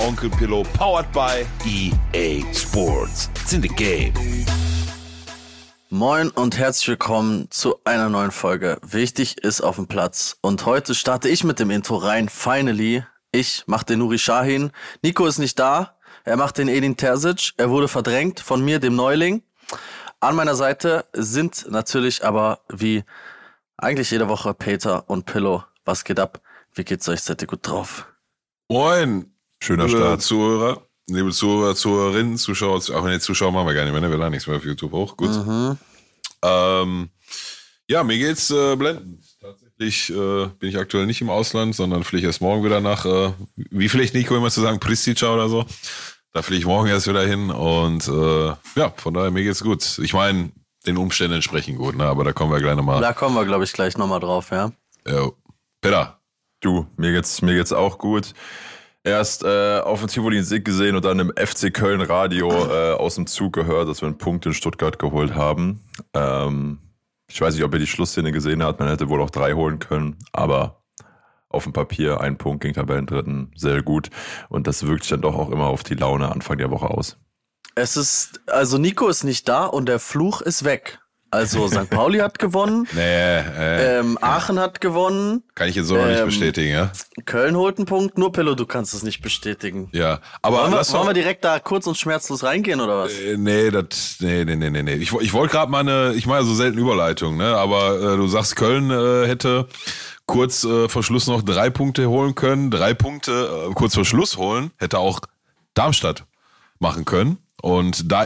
Onkel Pillow, powered by EA Sports. It's in the game. Moin und herzlich willkommen zu einer neuen Folge. Wichtig ist auf dem Platz. Und heute starte ich mit dem Intro rein. Finally. Ich mach den Nuri Shahin. Nico ist nicht da. Er macht den Edin Terzic. Er wurde verdrängt von mir, dem Neuling. An meiner Seite sind natürlich aber wie eigentlich jede Woche Peter und Pillow. Was geht ab? Wie geht's euch? Seid ihr gut drauf? Moin, Schöner liebe Start. Zuhörer, liebe Zuhörer, Zuhörerinnen, Zuschauer, auch wenn die Zuschauer machen wir gar nicht mehr, ne? wir laden nichts mehr auf YouTube hoch. Gut. Mhm. Ähm, ja, mir geht's äh, blendend. Tatsächlich äh, bin ich aktuell nicht im Ausland, sondern fliege erst morgen wieder nach, äh, wie vielleicht Nico immer zu sagen, Pristica oder so. Da fliege ich morgen erst wieder hin und äh, ja, von daher mir geht's gut. Ich meine, den Umständen entsprechend gut, ne? aber da kommen wir gleich nochmal. Da kommen wir, glaube ich, gleich nochmal drauf, ja. Ja. Peter, Du, mir geht's, mir geht's auch gut. Erst äh, auf dem Tivoli Sieg gesehen und dann im FC Köln Radio äh, aus dem Zug gehört, dass wir einen Punkt in Stuttgart geholt haben. Ähm, ich weiß nicht, ob ihr die Schlussszene gesehen habt. Man hätte wohl auch drei holen können, aber auf dem Papier ein Punkt gegen Tabellendritten sehr gut. Und das wirkt sich dann doch auch immer auf die Laune Anfang der Woche aus. Es ist, also Nico ist nicht da und der Fluch ist weg. Also St. Pauli hat gewonnen, nee, äh, ähm, Aachen hat gewonnen, kann ich jetzt so noch nicht ähm, bestätigen, ja? Köln holt einen Punkt. Nur Pillow, du kannst es nicht bestätigen. Ja, aber Wollen wir, wollen wir direkt da kurz und schmerzlos reingehen oder was? Äh, Nee, das, nee, nee, nee, nee, nee. Ich, ich wollte gerade mal eine, ich mache ja so selten Überleitung, ne? Aber äh, du sagst, Köln äh, hätte kurz äh, vor Schluss noch drei Punkte holen können. Drei Punkte äh, kurz vor Schluss holen, hätte auch Darmstadt machen können. Und da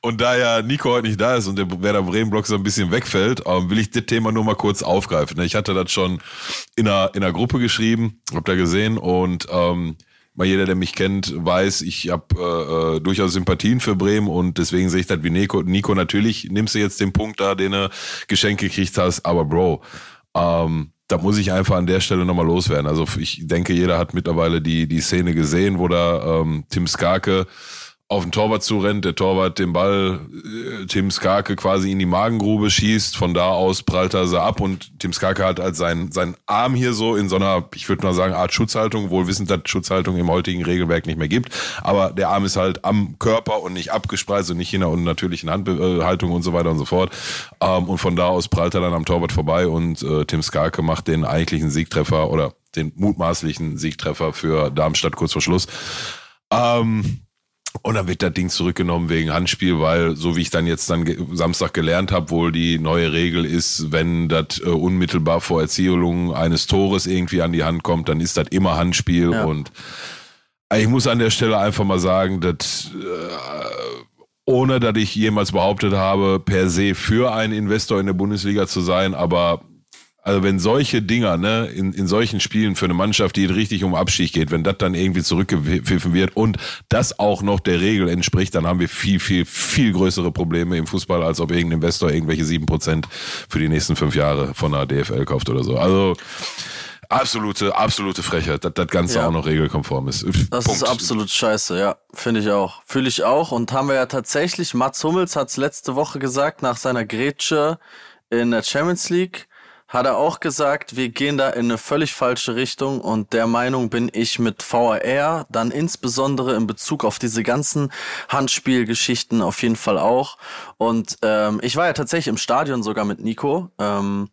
und da ja Nico heute nicht da ist und der Werder Bremen-Block so ein bisschen wegfällt, ähm, will ich das Thema nur mal kurz aufgreifen. Ich hatte das schon in einer, in einer Gruppe geschrieben, habt ihr gesehen und ähm, mal jeder, der mich kennt, weiß, ich habe äh, äh, durchaus Sympathien für Bremen und deswegen sehe ich das wie Nico. Nico, natürlich nimmst du jetzt den Punkt da, den du geschenkt gekriegt hast, aber Bro, ähm, da muss ich einfach an der Stelle nochmal loswerden. Also ich denke, jeder hat mittlerweile die, die Szene gesehen, wo da ähm, Tim Skarke auf den Torwart zurennt, der Torwart den Ball äh, Tim Skarke quasi in die Magengrube schießt, von da aus prallt er sie ab und Tim Skarke hat halt seinen, seinen Arm hier so in so einer, ich würde mal sagen, Art Schutzhaltung, wohl wissend, dass Schutzhaltung im heutigen Regelwerk nicht mehr gibt, aber der Arm ist halt am Körper und nicht abgespreizt und nicht in einer unnatürlichen Handhaltung und so weiter und so fort ähm, und von da aus prallt er dann am Torwart vorbei und äh, Tim Skarke macht den eigentlichen Siegtreffer oder den mutmaßlichen Siegtreffer für Darmstadt kurz vor Schluss. Ähm, und dann wird das Ding zurückgenommen wegen Handspiel, weil, so wie ich dann jetzt dann Samstag gelernt habe, wohl die neue Regel ist, wenn das äh, unmittelbar vor Erzielung eines Tores irgendwie an die Hand kommt, dann ist das immer Handspiel. Ja. Und ich muss an der Stelle einfach mal sagen, dass äh, ohne dass ich jemals behauptet habe, per se für einen Investor in der Bundesliga zu sein, aber also wenn solche Dinger, ne, in, in solchen Spielen für eine Mannschaft, die richtig um Abstieg geht, wenn das dann irgendwie zurückgepfiffen wird und das auch noch der Regel entspricht, dann haben wir viel, viel, viel größere Probleme im Fußball, als ob irgendein Investor irgendwelche sieben Prozent für die nächsten fünf Jahre von der DFL kauft oder so. Also absolute, absolute Frechheit, dass das Ganze Ja. auch noch regelkonform ist. Das ist absolut scheiße, ja. Finde ich auch. Fühle ich auch. Und haben wir ja tatsächlich, Mats Hummels hat es letzte Woche gesagt, nach seiner Grätsche in der Champions League, hat er auch gesagt, wir gehen da in eine völlig falsche Richtung und der Meinung bin ich mit VAR, dann insbesondere in Bezug auf diese ganzen Handspielgeschichten auf jeden Fall auch. Und ähm, ich war ja tatsächlich im Stadion sogar mit Nico. Ähm,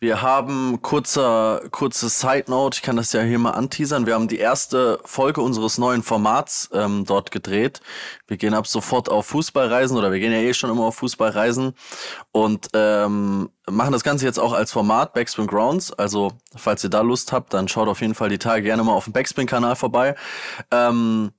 wir haben kurzer, kurze Side Note, ich kann das ja hier mal anteasern. Wir haben die erste Folge unseres neuen Formats ähm, dort gedreht. Wir gehen ab sofort auf Fußballreisen oder wir gehen ja eh schon immer auf Fußballreisen und ähm, machen das Ganze jetzt auch als Format Backspin Grounds. Also falls ihr da Lust habt, dann schaut auf jeden Fall die Tage gerne mal auf dem Backspin-Kanal vorbei. Ähm,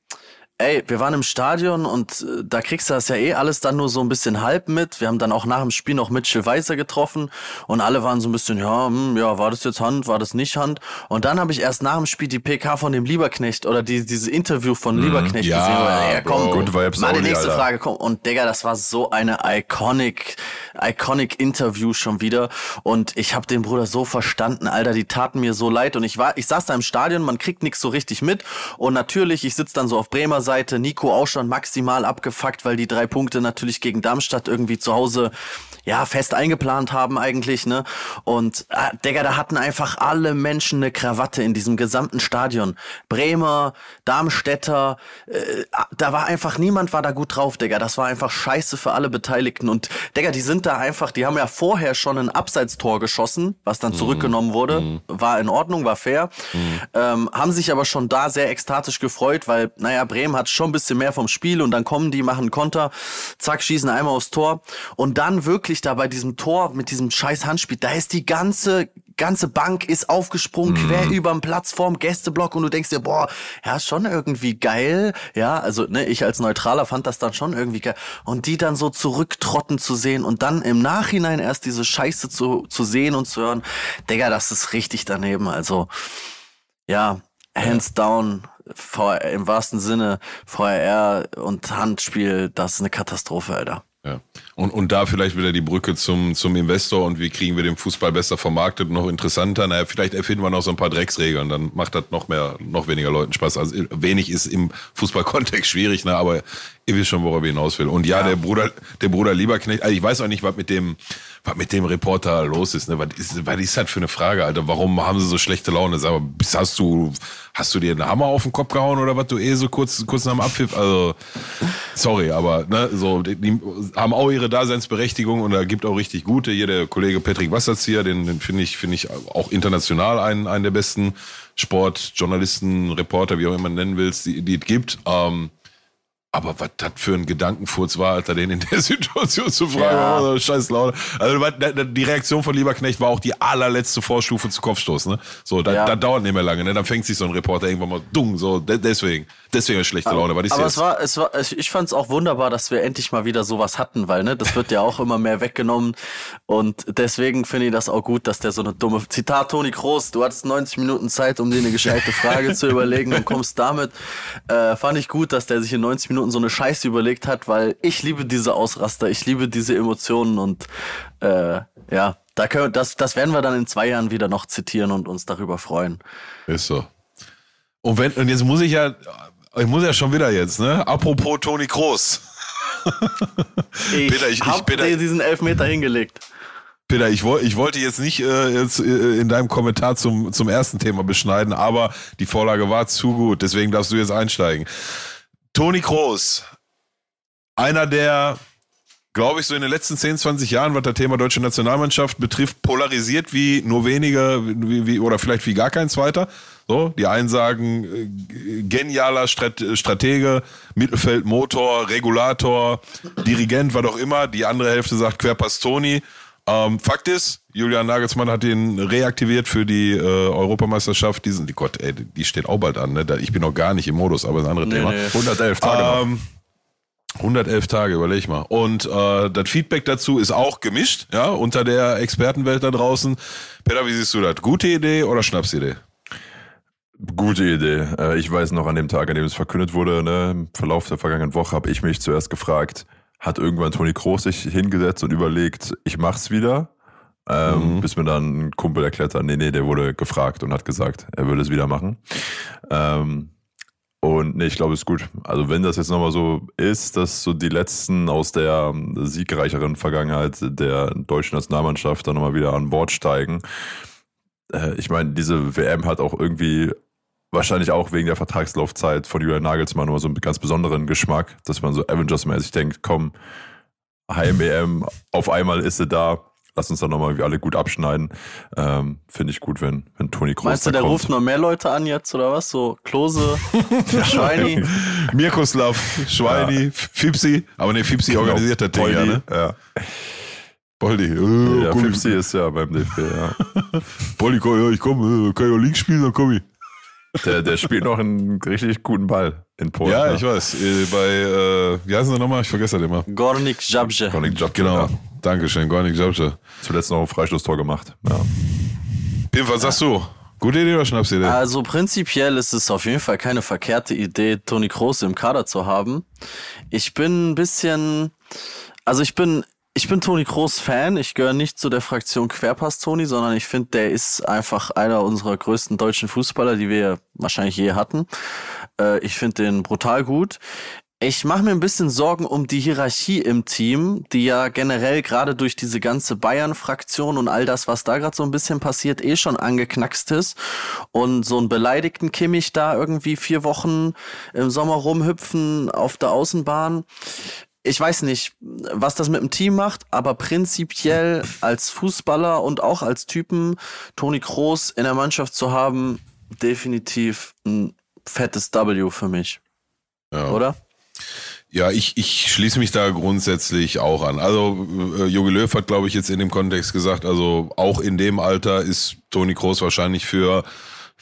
Ey, wir waren im Stadion und äh, da kriegst du das ja eh alles dann nur so ein bisschen halb mit. Wir haben dann auch nach dem Spiel noch Mitchell Weiser getroffen und alle waren so ein bisschen, ja, hm, ja, war das jetzt Hand, war das nicht Hand? Und dann habe ich erst nach dem Spiel die PK von dem Lieberknecht oder die, dieses Interview von Lieberknecht Ja, gesehen. Ey, komm, Bro. Good Vibes Mal die nächste. Frage, komm. Und Digga, das war so eine iconic, iconic Interview schon wieder. Und ich habe den Bruder so verstanden, Alter, die taten mir so leid. Und ich war, ich saß da im Stadion, man kriegt nichts so richtig mit. Und natürlich, ich sitz dann so auf Bremer Seite, Nico auch schon maximal abgefuckt, weil die drei Punkte natürlich gegen Darmstadt irgendwie zu Hause ja, fest eingeplant haben eigentlich, ne? Und äh, Digga, da hatten einfach alle Menschen eine Krawatte in diesem gesamten Stadion. Bremer, Darmstädter, äh, da war einfach niemand war da gut drauf, Digga. Das war einfach scheiße für alle Beteiligten. Und Digga, die sind da einfach, die haben ja vorher schon ein Abseitstor geschossen, was dann zurückgenommen wurde. War in Ordnung, war fair. Ähm, haben sich aber schon da sehr ekstatisch gefreut, weil, naja, Bremen hat schon ein bisschen mehr vom Spiel und dann kommen die, machen Konter, zack, schießen einmal aufs Tor. Und dann wirklich da bei diesem Tor mit diesem scheiß Handspiel, da ist die ganze ganze Bank ist aufgesprungen, quer überm Platz vorm Gästeblock und du denkst dir, boah, ja, ist schon irgendwie geil. Ja, also ne, ich als Neutraler fand das dann schon irgendwie geil. Und die dann so zurücktrotten zu sehen und dann im Nachhinein erst diese Scheiße zu, zu sehen und zu hören, Digga, das ist richtig daneben. Also, ja, hands down, VR, im wahrsten Sinne, VRR und Handspiel, das ist eine Katastrophe, Alter. Ja. Und, und da vielleicht wieder die Brücke zum, zum Investor und wie kriegen wir den Fußball besser vermarktet und noch interessanter. Naja, vielleicht erfinden wir noch so ein paar Drecksregeln, dann macht das noch mehr, noch weniger Leuten Spaß. Also wenig ist im Fußballkontext schwierig, ne, aber ihr wisst schon, worauf ich hinaus will. Und ja, der Bruder, der Bruder Lieberknecht, also ich weiß auch nicht, was mit dem, was mit dem Reporter los ist, ne, was ist, was ist das für eine Frage, Alter? Warum haben sie so schlechte Laune? Sag mal, hast du, hast du dir einen Hammer auf den Kopf gehauen oder was du eh so kurz, kurz nach dem Abpfiff? Also, sorry, aber, ne, so, die, die haben auch ihre Daseinsberechtigung und da gibt auch richtig gute. Hier der Kollege Patrick Wasserzieher, den, den finde ich, finde ich auch international einen, einen der besten Sportjournalisten, Reporter, wie auch immer nennen willst, die, die es gibt. Ähm, aber was das für ein Gedankenfurz war, Alter, den in der Situation zu fragen, Ja. oh, scheiß Laune. Also da- da- die Reaktion von Lieberknecht war auch die allerletzte Vorstufe zu Kopfstoß, ne? So, da, Ja. da dauert nicht mehr lange, ne? Dann fängt sich so ein Reporter irgendwann mal dumm, so, de deswegen, deswegen eine schlechte Laune. Was ist Aber es war, es war, ich ich fand es auch wunderbar, dass wir endlich mal wieder sowas hatten, weil ne, das wird ja auch immer mehr weggenommen und deswegen finde ich das auch gut, dass der so eine dumme Zitat Toni Kroos, du hattest 90 Minuten Zeit, um dir eine gescheite Frage zu überlegen und kommst damit. Äh, fand ich gut, dass der sich in 90 Minuten so eine Scheiße überlegt hat, weil ich liebe diese Ausraster, ich liebe diese Emotionen und äh, ja, da können, das, das werden wir dann in zwei Jahren wieder noch zitieren und uns darüber freuen. Ist so. Und wenn, und jetzt muss ich ja, ich muss ja schon wieder jetzt, ne? Apropos Toni Kroos. Ich, Peter, ich- ich- hab Peter- dir diesen Elfmeter hingelegt. Peter, ich, woll, ich wollte jetzt nicht äh, jetzt, äh, in deinem Kommentar zum, zum ersten Thema beschneiden, aber die Vorlage war zu gut, deswegen darfst du jetzt einsteigen. Toni Kroos, einer der, glaube ich, so in den letzten 10, 20 Jahren, was das Thema deutsche Nationalmannschaft betrifft, polarisiert wie nur wenige wie, wie, oder vielleicht wie gar kein zweiter. So, die einen sagen, äh, genialer Strat Stratege, Mittelfeldmotor, Regulator, Dirigent, was auch immer. Die andere Hälfte sagt Querpass Toni. Ähm, Fakt ist, Julian Nagelsmann hat ihn reaktiviert für die äh, Europameisterschaft. Die, sind, die Gott, ey, die steht auch bald an. Ne? Da, ich bin noch gar nicht im Modus, aber das ist ein anderes Nee, Thema. nee. 111 Tage. Ähm, 111 Tage, überleg mal. Und äh, das Feedback dazu ist auch gemischt, ja, unter der Expertenwelt da draußen. Peter, wie siehst du das? Gute Idee oder Schnapsidee? Gute Idee. Äh, Ich weiß noch an dem Tag, an dem es verkündet wurde, ne, im Verlauf der vergangenen Woche, habe ich mich zuerst gefragt, hat irgendwann Toni Kroos sich hingesetzt und überlegt, ich mach's wieder? Ähm, Bis mir dann ein Kumpel erklärt hat, nee, nee, der wurde gefragt und hat gesagt, er würde es wieder machen. Ähm, und nee, ich glaube, es ist gut. Also wenn das jetzt nochmal so ist, dass so die letzten aus der siegreicheren Vergangenheit der deutschen Nationalmannschaft dann nochmal wieder an Bord steigen. Äh, ich meine, diese WM hat auch irgendwie wahrscheinlich auch wegen der Vertragslaufzeit von Julian Nagelsmann nur so einen ganz besonderen Geschmack, dass man so Avengers-mäßig denkt, komm, Heim-EM, auf einmal ist sie da, lass uns dann nochmal irgendwie alle gut abschneiden. Ähm, Finde ich gut, wenn, wenn Toni Kroos Meinst du, der kommt. ruft noch mehr Leute an jetzt oder was? So Klose, Schweini. Mirkoslav, Schweini, Fipsi. Aber nee, Fipsi organisiert das Ding, ja, ne? ja. Boldi. Äh, Ja, Fipsi ist ja beim DFB, ja. Boldi, komm, ja, ich komm, äh, kann ich auch links spielen, dann komm ich. Der, der spielt noch einen richtig guten Ball in Polen. Ja, ne? ich weiß. Äh, bei, äh, wie heißen sie nochmal? Ich vergesse das immer. Gornik Jabje. Konik Job, Genau. Ja. Dankeschön, Gornik Jabsche. Zuletzt noch ein Freistoßtor gemacht. Ja. Pim, was sagst du? Gute Idee oder Schnapsidee? Also prinzipiell ist es auf jeden Fall keine verkehrte Idee, Toni Kroos im Kader zu haben. Ich bin ein bisschen, also ich bin, ich bin Toni Kroos Fan. Ich gehöre nicht zu der Fraktion Querpass Toni, sondern ich finde, der ist einfach einer unserer größten deutschen Fußballer, die wir wahrscheinlich je hatten. Äh, ich finde den brutal gut. Ich mache mir ein bisschen Sorgen um die Hierarchie im Team, die ja generell gerade durch diese ganze Bayern-Fraktion und all das, was da gerade so ein bisschen passiert, eh schon angeknackst ist. Und so einen beleidigten Kimmich da irgendwie vier Wochen im Sommer rumhüpfen auf der Außenbahn. Ich weiß nicht, was das mit dem Team macht, aber prinzipiell als Fußballer und auch als Typen Toni Kroos in der Mannschaft zu haben, definitiv ein fettes W für mich. Ja. Oder? Ja, ich, ich schließe mich da grundsätzlich auch an. Also äh, Jogi Löw hat, glaube ich, jetzt in dem Kontext gesagt, also auch in dem Alter ist Toni Kroos wahrscheinlich für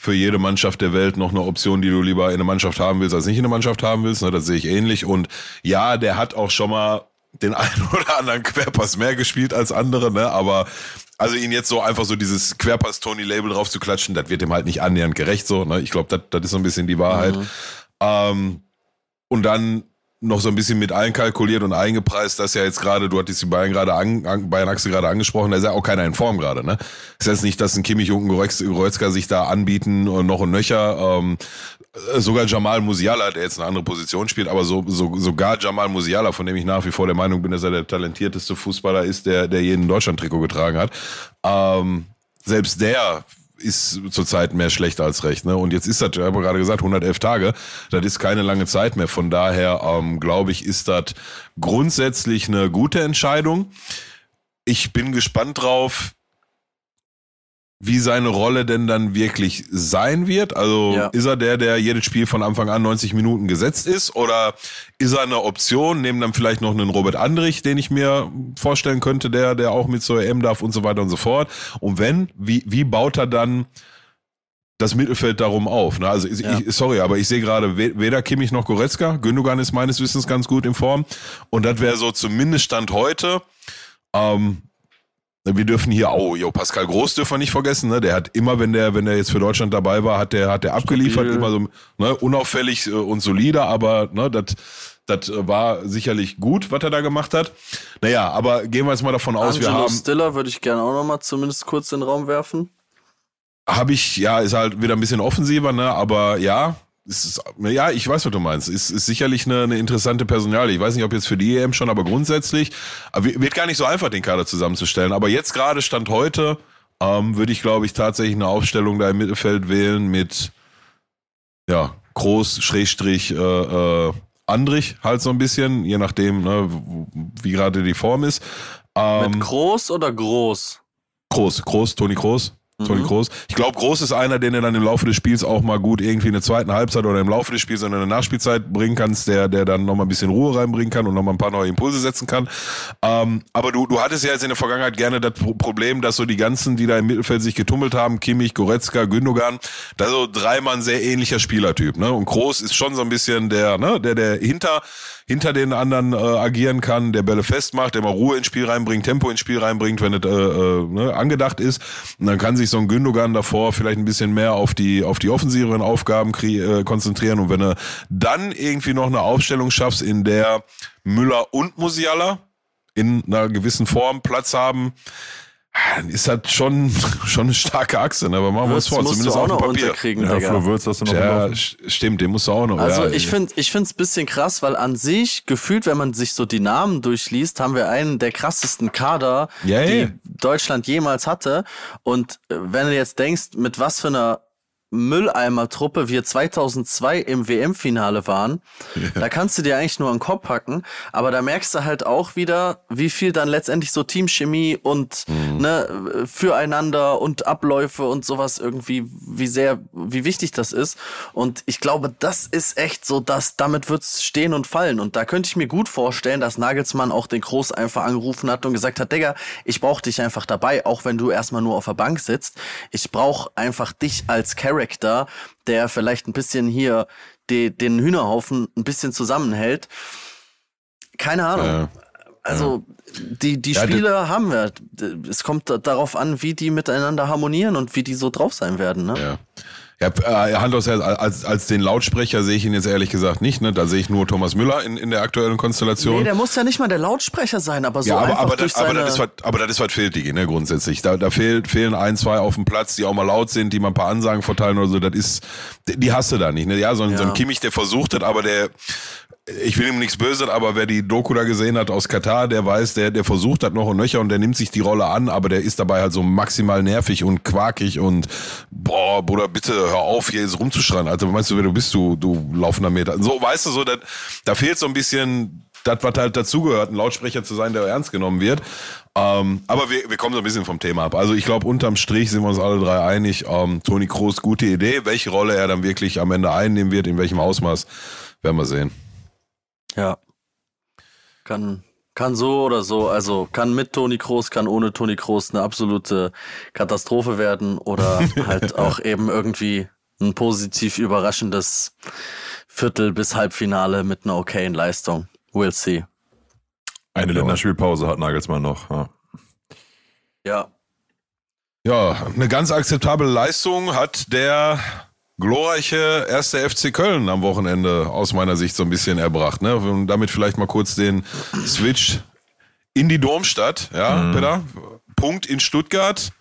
für jede Mannschaft der Welt noch eine Option, die du lieber in der Mannschaft haben willst, als nicht in der Mannschaft haben willst. Ne, das sehe ich ähnlich. Und ja, der hat auch schon mal den einen oder anderen Querpass mehr gespielt als andere, ne? Aber also ihn jetzt so einfach so dieses Querpass-Tony-Label drauf zu klatschen, das wird ihm halt nicht annähernd gerecht so. Ne? Ich glaube, das, das ist so ein bisschen die Wahrheit. Mhm. Ähm, und dann noch so ein bisschen mit einkalkuliert und eingepreist, dass ja jetzt gerade, du hattest die Bayern gerade an, an Bayern Achse gerade angesprochen, da ist ja auch keiner in Form gerade, ne? Das heißt nicht, dass ein Kimmich und ein Goretzka sich da anbieten und noch und nöcher, ähm, sogar Jamal Musiala, der jetzt eine andere Position spielt, aber so, so, sogar Jamal Musiala, von dem ich nach wie vor der Meinung bin, dass er der talentierteste Fußballer ist, der, der jeden Deutschland-Trikot getragen hat, ähm, selbst der ist zurzeit mehr schlecht als recht. Ne? Und jetzt ist das, ich habe gerade gesagt, 111 Tage, das ist keine lange Zeit mehr. Von daher ähm, glaube ich, ist das grundsätzlich eine gute Entscheidung. Ich bin gespannt drauf, wie seine Rolle denn dann wirklich sein wird. Also Ja. ist er der, der jedes Spiel von Anfang an 90 Minuten gesetzt ist? Oder ist er eine Option, neben dann vielleicht noch einen Robert Andrich, den ich mir vorstellen könnte, der, der auch mit zur EM darf und so weiter und so fort? Und wenn, wie, wie baut er dann das Mittelfeld darum auf? Ne? Also ich, Ja. ich, sorry, aber ich sehe gerade we- weder Kimmich noch Goretzka. Gündogan ist meines Wissens ganz gut in Form. Und das wäre so zumindest Stand heute. Ähm, wir dürfen hier, oh, jo, Pascal Groß dürfen wir nicht vergessen, ne? Der hat immer, wenn der, wenn der jetzt für Deutschland dabei war, hat der, hat der abgeliefert, Stabil. immer so, ne, unauffällig äh, und solider, aber, ne, das, das war sicherlich gut, was er da gemacht hat. Naja, aber gehen wir jetzt mal davon aus, wir Angelo haben, Stiller würde ich gerne auch noch mal zumindest kurz in den Raum werfen. habe ich, ja, ist halt wieder ein bisschen offensiver, ne, aber ja, ist, ja, ich weiß, was du meinst. Ist, ist sicherlich eine, eine interessante Personalie. Ich weiß nicht, ob jetzt für die EM schon, aber grundsätzlich aber wird gar nicht so einfach, den Kader zusammenzustellen. Aber jetzt gerade Stand heute ähm, würde ich, glaube ich, tatsächlich eine Aufstellung da im Mittelfeld wählen mit ja Groß, Schrägstrich, äh, äh, Andrich halt so ein bisschen, je nachdem, ne, wie gerade die Form ist. Ähm, Mit groß oder groß? Groß, Groß, Toni Groß. Toni Groß. Ich glaube, Groß ist einer, den du dann im Laufe des Spiels auch mal gut irgendwie in der zweiten Halbzeit oder im Laufe des Spiels in eine Nachspielzeit bringen kannst, der, der dann nochmal ein bisschen Ruhe reinbringen kann und nochmal ein paar neue Impulse setzen kann. Ähm, aber du, du hattest ja jetzt in der Vergangenheit gerne das Pro- Problem, dass so die ganzen, die da im Mittelfeld sich getummelt haben, Kimmich, Goretzka, Gündogan, da so dreimal ein sehr ähnlicher Spielertyp, ne? Und Groß ist schon so ein bisschen der, ne, der, der hinter, hinter den anderen äh, agieren kann, der Bälle festmacht, der mal Ruhe ins Spiel reinbringt, Tempo ins Spiel reinbringt, wenn es äh, äh, ne, angedacht ist. Und dann kann sich so ein Gündogan davor vielleicht ein bisschen mehr auf die auf die offensiveren Aufgaben äh, konzentrieren. Und wenn du dann irgendwie noch eine Aufstellung schaffst, in der Müller und Musiala in einer gewissen Form Platz haben, ist das schon schon eine starke Achse. Ne? Aber machen wir uns Das vor, zumindest auch auf noch Papier. unterkriegen, Ja, Digga. Flo Würz hast du noch Ja, stimmt, den musst du auch noch. Also ja, ich finde ich finde es bisschen krass, weil an sich gefühlt, wenn man sich so die Namen durchliest, haben wir einen der krassesten Kader, Ja, die ja. Deutschland jemals hatte. Und äh, wenn du jetzt denkst, mit was für einer Mülleimer-Truppe wir 2002 im WM-Finale waren, da kannst du dir eigentlich nur den Kopf packen. Aber da merkst du halt auch wieder, wie viel dann letztendlich so Teamchemie und ne, füreinander und Abläufe und sowas irgendwie, wie sehr, wie wichtig das ist. Und ich glaube, das ist echt so, dass damit wird's stehen und fallen. Und da könnte ich mir gut vorstellen, dass Nagelsmann auch den Groß einfach angerufen hat und gesagt hat, Digga, ich brauche dich einfach dabei, auch wenn du erstmal nur auf der Bank sitzt. Ich brauche einfach dich als Charakter, der vielleicht ein bisschen hier die, den Hühnerhaufen ein bisschen zusammenhält. Keine Ahnung. Ja. Also die, die Ja, Spiele haben wir. Es kommt da- darauf an, wie die miteinander harmonieren und wie die so drauf sein werden. Ne? Ja. Ja, äh, Hand aufs Herz, als, als den Lautsprecher sehe ich ihn jetzt ehrlich gesagt nicht. Ne? Da sehe ich nur Thomas Müller in, in der aktuellen Konstellation. Nee, der muss ja nicht mal der Lautsprecher sein, aber so ja, aber, einfach aber, durch das, aber, seine... das ist was, aber das ist was fehlt, Digi, ne, grundsätzlich. Da, da fehlt, fehlen ein, zwei auf dem Platz, die auch mal laut sind, die mal ein paar Ansagen verteilen oder so. Das ist, die hast du da nicht. Ne? Ja, so ein, so ein Ja. Kimmich, der versucht hat, aber der, ich will ihm nichts Böses, aber wer die Doku da gesehen hat aus Katar, der weiß, der, der versucht hat noch und nöcher und der nimmt sich die Rolle an, aber der ist dabei halt so maximal nervig und quakig und boah, Bruder, bitte hör auf, hier jetzt rumzuschreien. Alter, meinst du, wer du bist, du, du laufender Meter. So, weißt du, so, da, da fehlt so ein bisschen das, was halt dazugehört, ein Lautsprecher zu sein, der ernst genommen wird. Ähm, aber wir, wir kommen so ein bisschen vom Thema ab. Also ich glaube, unterm Strich sind wir uns alle drei einig. Ähm, Toni Kroos, gute Idee. Welche Rolle er dann wirklich am Ende einnehmen wird, in welchem Ausmaß, werden wir sehen. Ja. Kann, kann so oder so, also kann mit Toni Kroos, kann ohne Toni Kroos eine absolute Katastrophe werden oder halt auch eben irgendwie ein positiv überraschendes Viertel bis Halbfinale mit einer okayen Leistung. We'll see. Eine Länderspielpause hat Nagelsmann noch. Ja. Ja. Ja, eine ganz akzeptable Leistung hat der glorreiche erste FC Köln am Wochenende aus meiner Sicht so ein bisschen erbracht. Ne? Und damit vielleicht mal kurz den Switch in die Domstadt. Ja, Peter? Punkt in Stuttgart.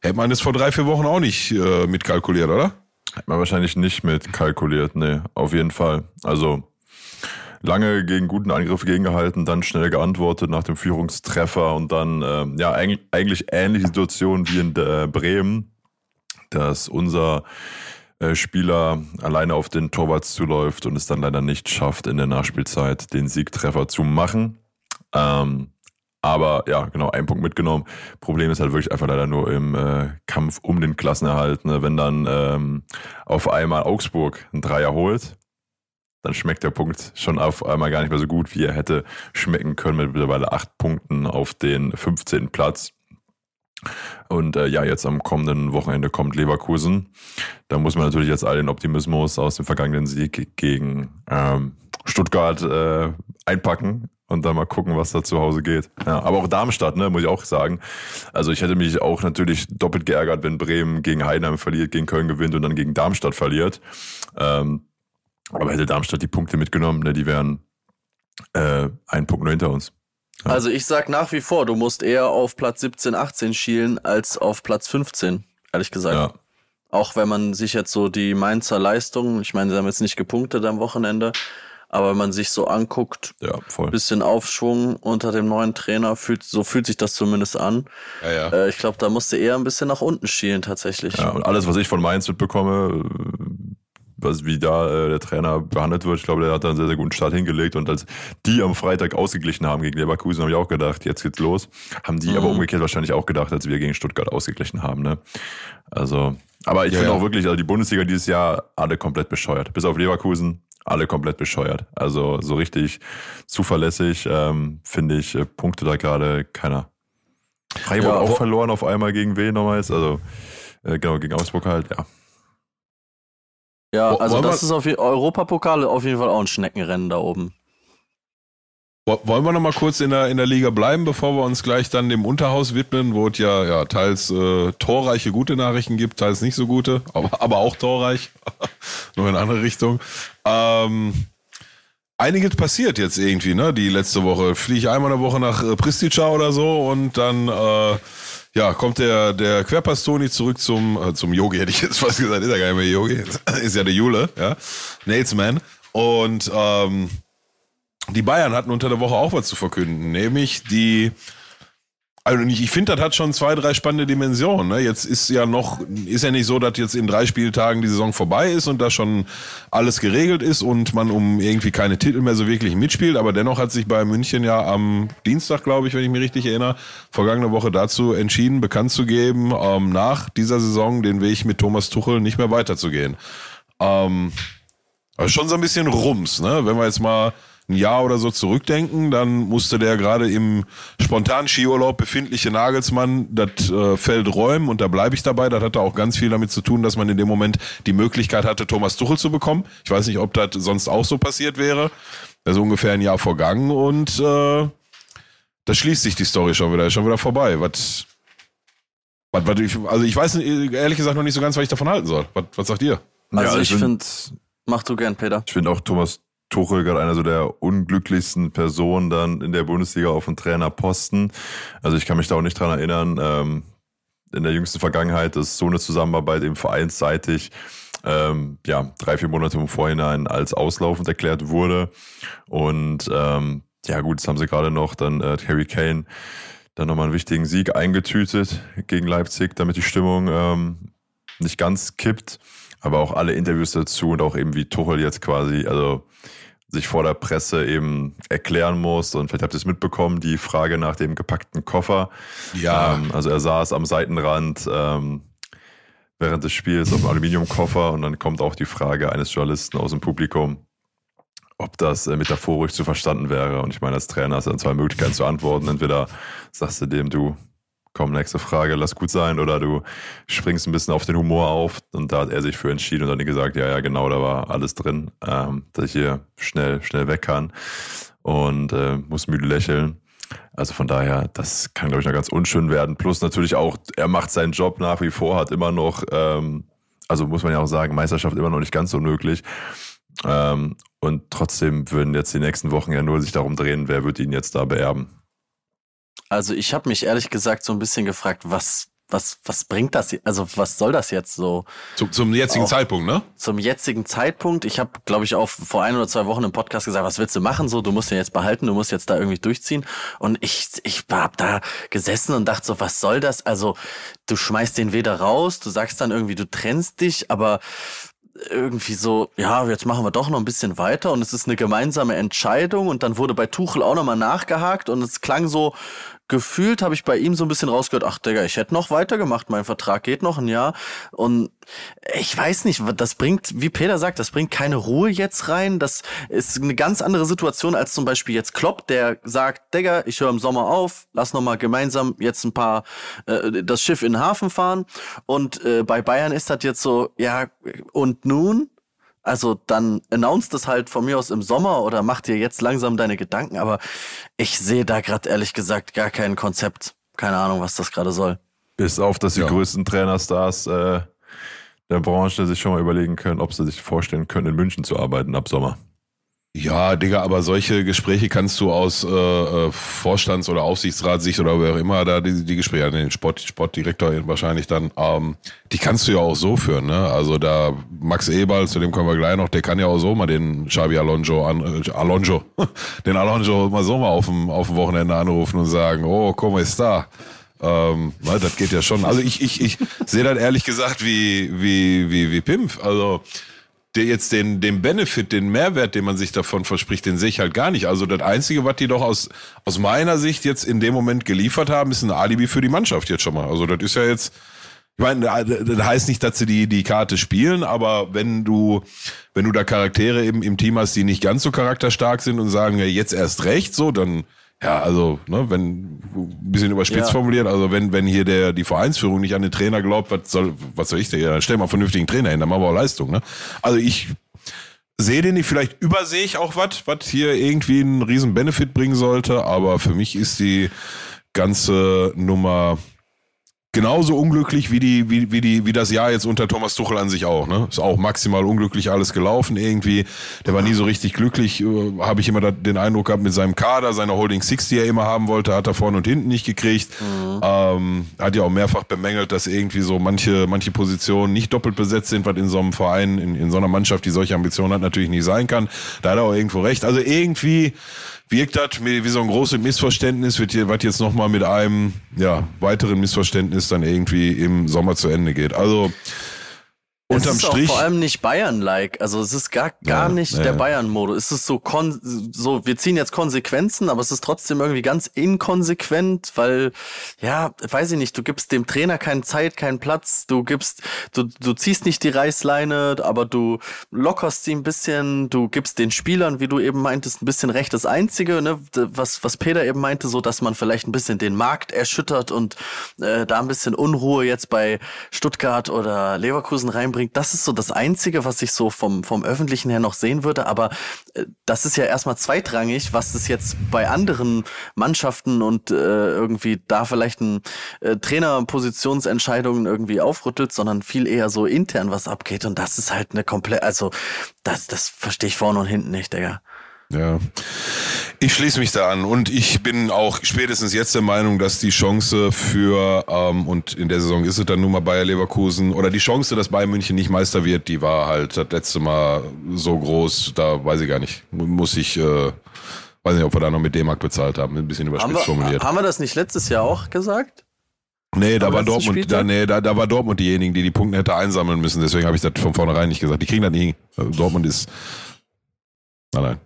Hätte man das vor drei, vier Wochen auch nicht äh, mitkalkuliert, oder? Hat man wahrscheinlich nicht mit kalkuliert, nee, auf jeden Fall. Also lange gegen guten Angriff gegengehalten, dann schnell geantwortet nach dem Führungstreffer und dann ähm, ja eigentlich, eigentlich ähnliche Situation wie in äh, Bremen, dass unser Spieler alleine auf den Torwart zuläuft und es dann leider nicht schafft, in der Nachspielzeit den Siegtreffer zu machen. Ähm, aber ja, genau, ein Punkt mitgenommen. Problem ist halt wirklich einfach leider nur im äh, Kampf um den Klassenerhalt. Ne? Wenn dann ähm, auf einmal Augsburg einen Dreier holt, dann schmeckt der Punkt schon auf einmal gar nicht mehr so gut, wie er hätte schmecken können mit mittlerweile acht Punkten auf den 15. Platz. Und äh, ja, jetzt am kommenden Wochenende kommt Leverkusen. Da muss man natürlich jetzt all den Optimismus aus dem vergangenen Sieg gegen ähm, Stuttgart äh, einpacken und dann mal gucken, was da zu Hause geht. Ja, aber auch Darmstadt, ne, muss ich auch sagen. Also ich hätte mich auch natürlich doppelt geärgert, wenn Bremen gegen Heidenheim verliert, gegen Köln gewinnt und dann gegen Darmstadt verliert. Ähm, aber hätte Darmstadt die Punkte mitgenommen, ne, die wären äh, ein Punkt nur hinter uns. Ja. Also ich sag nach wie vor, du musst eher auf Platz 17, 18 schielen als auf Platz 15, ehrlich gesagt. Ja. Auch wenn man sich jetzt so die Mainzer Leistungen, ich meine, sie haben jetzt nicht gepunktet am Wochenende, aber wenn man sich so anguckt, Ja, voll. bisschen Aufschwung unter dem neuen Trainer, fühlt, so fühlt sich das zumindest an. Ja, ja. Äh, ich glaube, da musste eher ein bisschen nach unten schielen tatsächlich. Ja, und alles, was ich von Mainz mitbekomme, was, wie da äh, der Trainer behandelt wird, ich glaube, der hat da einen sehr, sehr guten Start hingelegt. Und als die am Freitag ausgeglichen haben gegen Leverkusen, habe ich auch gedacht, jetzt geht's los. Haben die Mhm. aber umgekehrt wahrscheinlich auch gedacht, als wir gegen Stuttgart ausgeglichen haben. Ne? Also, aber ich Ja, finde ja. auch wirklich, also die Bundesliga dieses Jahr alle komplett bescheuert. Bis auf Leverkusen, alle komplett bescheuert. Also so richtig zuverlässig, ähm, finde ich, äh, Punkte da gerade keiner. Freiburg Ja, auch verloren auf einmal gegen wen nochmal jetzt? Also, äh, genau, gegen Augsburg halt, ja. Ja, also wollen das wir- ist auf je- Europapokal auf jeden Fall auch ein Schneckenrennen da oben. Wo- Wollen wir noch mal kurz in der, in der Liga bleiben, bevor wir uns gleich dann dem Unterhaus widmen, wo es ja, ja teils äh, torreiche gute Nachrichten gibt, teils nicht so gute, aber, aber auch torreich, nur in eine andere Richtung. Ähm, einiges passiert jetzt irgendwie, ne? Die letzte Woche fliege ich einmal eine Woche nach äh, Pristica oder so und dann äh, ja kommt der der Querpastoni zurück zum äh, zum Yogi hätte ich jetzt fast gesagt, ist ja gar nicht mehr Yogi, ist ja der Jule, ja, Nailsman und ähm, die Bayern hatten unter der Woche auch was zu verkünden, nämlich die also nicht, ich finde, das hat schon zwei, drei spannende Dimensionen. Ne? Jetzt ist ja noch, ist ja nicht so, dass jetzt in drei Spieltagen die Saison vorbei ist und da schon alles geregelt ist und man um irgendwie keine Titel mehr so wirklich mitspielt. Aber dennoch hat sich bei München ja am Dienstag, glaube ich, wenn ich mich richtig erinnere, vergangene Woche dazu entschieden, bekannt zu geben, ähm, nach dieser Saison den Weg mit Thomas Tuchel nicht mehr weiterzugehen. Ähm, also schon so ein bisschen Rums, ne? Wenn wir jetzt mal ein Jahr oder so zurückdenken, dann musste der gerade im spontanen Skiurlaub befindliche Nagelsmann das äh, Feld räumen und da bleibe ich dabei. Das hatte auch ganz viel damit zu tun, dass man in dem Moment die Möglichkeit hatte, Thomas Tuchel zu bekommen. Ich weiß nicht, ob das sonst auch so passiert wäre. Das ist ungefähr ein Jahr vergangen und äh, da schließt sich die Story schon wieder, ist schon wieder vorbei. Was, was, was ich, also ich weiß ehrlich gesagt noch nicht so ganz, was ich davon halten soll. Was, was sagt ihr? Also Ja, ich ich finde, mach du gern, Peter. Ich finde auch Thomas Tuchel gerade einer so der unglücklichsten Personen dann in der Bundesliga auf dem Trainerposten. Also ich kann mich da auch nicht dran erinnern, ähm, in der jüngsten Vergangenheit ist so eine Zusammenarbeit eben vereinsseitig ähm, ja, drei, vier Monate im Vorhinein als auslaufend erklärt wurde. Und ähm, ja gut, jetzt haben sie gerade noch dann äh, Harry Kane dann nochmal einen wichtigen Sieg eingetütet gegen Leipzig, damit die Stimmung ähm, nicht ganz kippt. Aber auch alle Interviews dazu und auch eben wie Tuchel jetzt quasi, also sich vor der Presse eben erklären muss. Und vielleicht habt ihr es mitbekommen, die Frage nach dem gepackten Koffer. Ja. Ähm, also er saß am Seitenrand ähm, während des Spiels auf dem Aluminiumkoffer und dann kommt auch die Frage eines Journalisten aus dem Publikum, ob das äh, metaphorisch zu verstanden wäre. Und ich meine, als Trainer hast du dann zwei Möglichkeiten zu antworten. Entweder sagst du dem, du, komm, nächste Frage, lass gut sein, oder du springst ein bisschen auf den Humor auf. Und da hat er sich für entschieden und dann gesagt, ja, ja, genau, da war alles drin, ähm, dass ich hier schnell, schnell weg kann. Und äh, muss müde lächeln. Also von daher, das kann, glaube ich, noch ganz unschön werden. Plus natürlich auch, er macht seinen Job nach wie vor, hat immer noch, ähm, also muss man ja auch sagen, Meisterschaft immer noch nicht ganz so möglich. Ähm, und trotzdem würden jetzt die nächsten Wochen ja nur sich darum drehen, wer wird ihn jetzt da beerben. Also ich habe mich ehrlich gesagt so ein bisschen gefragt, was, was, was bringt das? Also was soll das jetzt so Zum, zum jetzigen Auch. Zeitpunkt, ne? zum jetzigen Zeitpunkt? Ich habe, glaube ich, auch vor ein oder zwei Wochen im Podcast gesagt, was willst du machen? So, du musst den jetzt behalten, du musst jetzt da irgendwie durchziehen. Und ich, ich hab da gesessen und dachte so, was soll das? Also du schmeißt den weder raus, du sagst dann irgendwie, du trennst dich, aber irgendwie so, ja, jetzt machen wir doch noch ein bisschen weiter und es ist eine gemeinsame Entscheidung und dann wurde bei Tuchel auch nochmal nachgehakt und es klang so, gefühlt habe ich bei ihm so ein bisschen rausgehört, ach Digga, ich hätte noch weitergemacht, mein Vertrag geht noch ein Jahr. Und ich weiß nicht, das bringt, wie Peter sagt, das bringt keine Ruhe jetzt rein, das ist eine ganz andere Situation als zum Beispiel jetzt Klopp, der sagt, Digga, ich höre im Sommer auf, lass noch mal gemeinsam jetzt ein paar, äh, das Schiff in den Hafen fahren. Und äh, bei Bayern ist das jetzt so, ja, und nun? Also dann announce das halt von mir aus im Sommer oder mach dir jetzt langsam deine Gedanken, aber ich sehe da gerade ehrlich gesagt gar kein Konzept. Keine Ahnung, was das gerade soll. Bis auf, dass die Ja. größten Trainerstars äh, der Branche sich schon mal überlegen können, ob sie sich vorstellen können, in München zu arbeiten ab Sommer. Ja, Digga, aber solche Gespräche kannst du aus äh, äh, Vorstands- oder Aufsichtsratssicht oder wer auch immer da die, die Gespräche, den Sport, Sportdirektor wahrscheinlich dann, ähm, die kannst du ja auch so führen, ne? Also da Max Eberl, zu dem kommen wir gleich noch, der kann ja auch so mal den Xavi Alonso an, äh, Alonso, den Alonso mal so mal auf dem, auf dem Wochenende anrufen und sagen, oh, como está? Ähm, na, das geht ja schon. Also ich, ich, ich sehe das ehrlich gesagt wie, wie, wie, wie Pimp. Also der jetzt den, den Benefit, den Mehrwert, den man sich davon verspricht, den sehe ich halt gar nicht. Also das Einzige, was die doch aus, aus meiner Sicht jetzt in dem Moment geliefert haben, ist ein Alibi für die Mannschaft jetzt schon mal. Also das ist ja jetzt, ich meine, das heißt nicht, dass sie die, die Karte spielen, aber wenn du, wenn du da Charaktere im, im Team hast, die nicht ganz so charakterstark sind und sagen, ja, jetzt erst recht, so, dann, ja, also, ne, wenn, ein bisschen überspitzt Ja. formuliert, also wenn, wenn hier der, die Vereinsführung nicht an den Trainer glaubt, was soll, was soll ich denn, dann stell mal einen vernünftigen Trainer hin, dann machen wir auch Leistung, ne? Also ich sehe den nicht, vielleicht übersehe ich auch was, was hier irgendwie einen riesen Benefit bringen sollte, aber für mich ist die ganze Nummer genauso unglücklich wie die, wie, wie die, wie das Jahr jetzt unter Thomas Tuchel an sich auch, ne? Ist auch maximal unglücklich alles gelaufen irgendwie. Der war nie so richtig glücklich, äh, habe ich immer da, den Eindruck gehabt mit seinem Kader, seiner Holding Six, die er immer haben wollte, hat er vorne und hinten nicht gekriegt. Ähm, hat ja auch mehrfach bemängelt, dass irgendwie so manche, manche Positionen nicht doppelt besetzt sind, was in so einem Verein, in, in so einer Mannschaft, die solche Ambitionen hat, natürlich nicht sein kann. Da hat er auch irgendwo recht. Also irgendwie wirkt das wie so ein großes Missverständnis, wird hier, was jetzt nochmal mit einem ja, weiteren Missverständnis dann irgendwie im Sommer zu Ende geht. Also unterm es ist Strich. auch vor allem nicht Bayern-like. Also es ist gar, gar Ja, nicht ja, der. Bayern-Modus. Es ist so, kon so, wir ziehen jetzt Konsequenzen, aber es ist trotzdem irgendwie ganz inkonsequent, weil, ja, weiß ich nicht, du gibst dem Trainer keine Zeit, keinen Platz, du gibst, du, du ziehst nicht die Reißleine, aber du lockerst sie ein bisschen, du gibst den Spielern, wie du eben meintest, ein bisschen Recht. Das Einzige, ne, was, was Peter eben meinte, so, dass man vielleicht ein bisschen den Markt erschüttert und äh, da ein bisschen Unruhe jetzt bei Stuttgart oder Leverkusen reinbringt bringt. Das ist so das Einzige, was ich so vom, vom Öffentlichen her noch sehen würde. Aber äh, das ist ja erstmal zweitrangig, was es jetzt bei anderen Mannschaften und äh, irgendwie da vielleicht ein äh, Trainerpositionsentscheidungen irgendwie aufrüttelt, sondern viel eher so intern was abgeht. Und das ist halt eine komplett, also das, das verstehe ich vorne und hinten nicht, Digga. Ja. Ich schließe mich da an und ich bin auch spätestens jetzt der Meinung, dass die Chance für, ähm, und in der Saison ist es dann nun mal Bayer Leverkusen, oder die Chance, dass Bayern München nicht Meister wird, die war halt das letzte Mal so groß, da weiß ich gar nicht. Muss ich, äh, weiß nicht, ob wir da noch mit D-Mark bezahlt haben, ein bisschen überspitzt Haben wir, formuliert. haben wir das nicht letztes Jahr auch gesagt? Nee, da war Dortmund, da, nee, da, da war Dortmund diejenigen, die die Punkte hätte einsammeln müssen. Deswegen habe ich das von vornherein nicht gesagt. Die kriegen das nie. Dortmund ist. Nein, nein.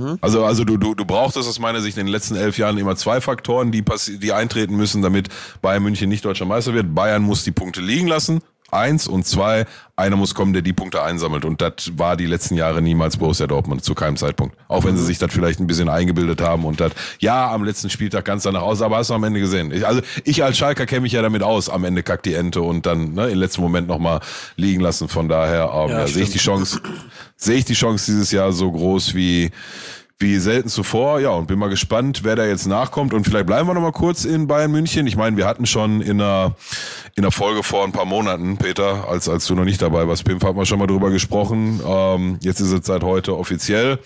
Mhm. Also, also du, du, du brauchtest aus meiner Sicht in den letzten elf Jahren immer zwei Faktoren, die, die eintreten müssen, damit Bayern München nicht deutscher Meister wird. Bayern muss die Punkte liegen lassen. Eins und zwei, einer muss kommen, der die Punkte einsammelt. Und das war die letzten Jahre niemals Borussia Dortmund, zu keinem Zeitpunkt. Auch wenn sie sich das vielleicht ein bisschen eingebildet haben und das, ja, am letzten Spieltag ganz danach aus, aber hast du am Ende gesehen. Ich, also ich als Schalker kenne mich ja damit aus, am Ende kackt die Ente und dann ne, im letzten Moment nochmal liegen lassen. Von daher ähm, Ja, ja, sehe ich die. Chance, sehe ich die Chance dieses Jahr so groß wie wie selten zuvor. Ja, und bin mal gespannt, wer da jetzt nachkommt. Und vielleicht bleiben wir noch mal kurz in Bayern München. Ich meine, wir hatten schon in einer, in einer Folge vor ein paar Monaten, Peter, als, als du noch nicht dabei warst, Pimp, haben wir schon mal drüber gesprochen. Ähm, jetzt ist es seit heute offiziell.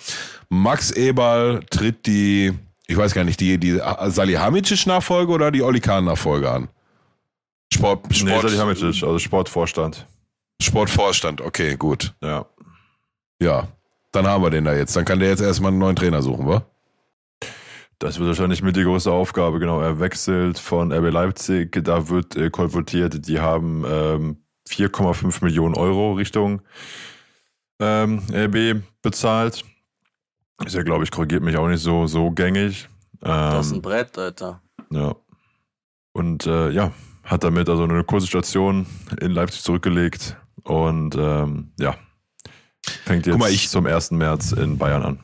Max Eberl tritt die, ich weiß gar nicht, die, die Salihamidzic-Nachfolge oder die Oli Kahn-Nachfolge an? Sport, Nee, Sport, Salihamidzic, also Sportvorstand. Sportvorstand, okay, gut. Ja. Ja, dann haben wir den da jetzt. Dann kann der jetzt erstmal einen neuen Trainer suchen, wa? Das wird wahrscheinlich mit die große Aufgabe. Genau, er wechselt von RB Leipzig. Da wird äh, kolportiert, die haben ähm, 4,5 Millionen Euro Richtung ähm, RB bezahlt. Ist ja, glaube ich, korrigiert mich auch nicht so, so gängig. Das ist ein Ähm, Brett, Alter. ja. Und äh, ja, hat damit also eine kurze Station in Leipzig zurückgelegt. Und ähm, ja, fängt jetzt Guck mal, ich- zum 1. März in Bayern an.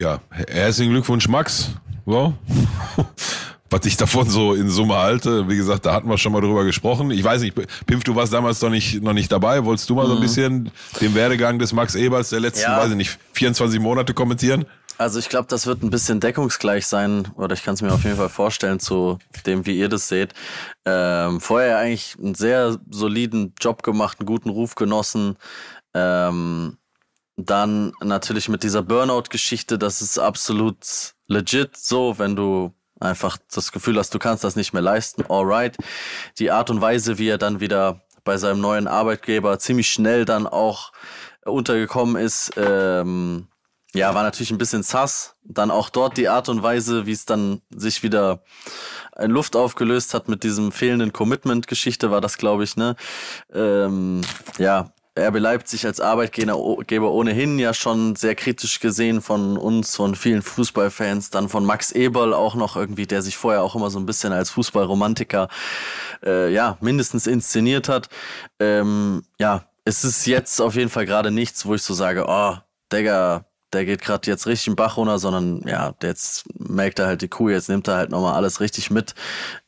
Ja, herzlichen Glückwunsch, Max. So. Was ich davon so in Summe halte, wie gesagt, da hatten wir schon mal drüber gesprochen. Ich weiß nicht, Pimpf, du warst damals noch nicht, noch nicht dabei. Wolltest du mal so ein bisschen den Werdegang des Max Eberts der letzten, Ja. weiß ich nicht, 24 Monate kommentieren? Also ich glaube, das wird ein bisschen deckungsgleich sein, oder ich kann es mir auf jeden Fall vorstellen zu dem, wie ihr das seht. Ähm, vorher eigentlich einen sehr soliden Job gemacht, einen guten Ruf genossen. Ähm, dann natürlich mit dieser Burnout-Geschichte, das ist absolut legit so, wenn du einfach das Gefühl hast, du kannst das nicht mehr leisten, alright. Die Art und Weise, wie er dann wieder bei seinem neuen Arbeitgeber ziemlich schnell dann auch untergekommen ist, ähm, ja, war natürlich ein bisschen sass. Dann auch dort die Art und Weise, wie es dann sich wieder in Luft aufgelöst hat mit diesem fehlenden Commitment-Geschichte, war das, glaube ich, ne? Ähm, ja, RB Leipzig als Arbeitgeber ohnehin ja schon sehr kritisch gesehen von uns, von vielen Fußballfans, dann von Max Eberl auch noch irgendwie, der sich vorher auch immer so ein bisschen als Fußballromantiker äh, ja mindestens inszeniert hat. Ähm, ja, es ist jetzt auf jeden Fall gerade nichts, wo ich so sage, oh, Digga, der geht gerade jetzt richtig im Bach runter, sondern ja, jetzt merkt er halt die Kuh, jetzt nimmt er halt nochmal alles richtig mit.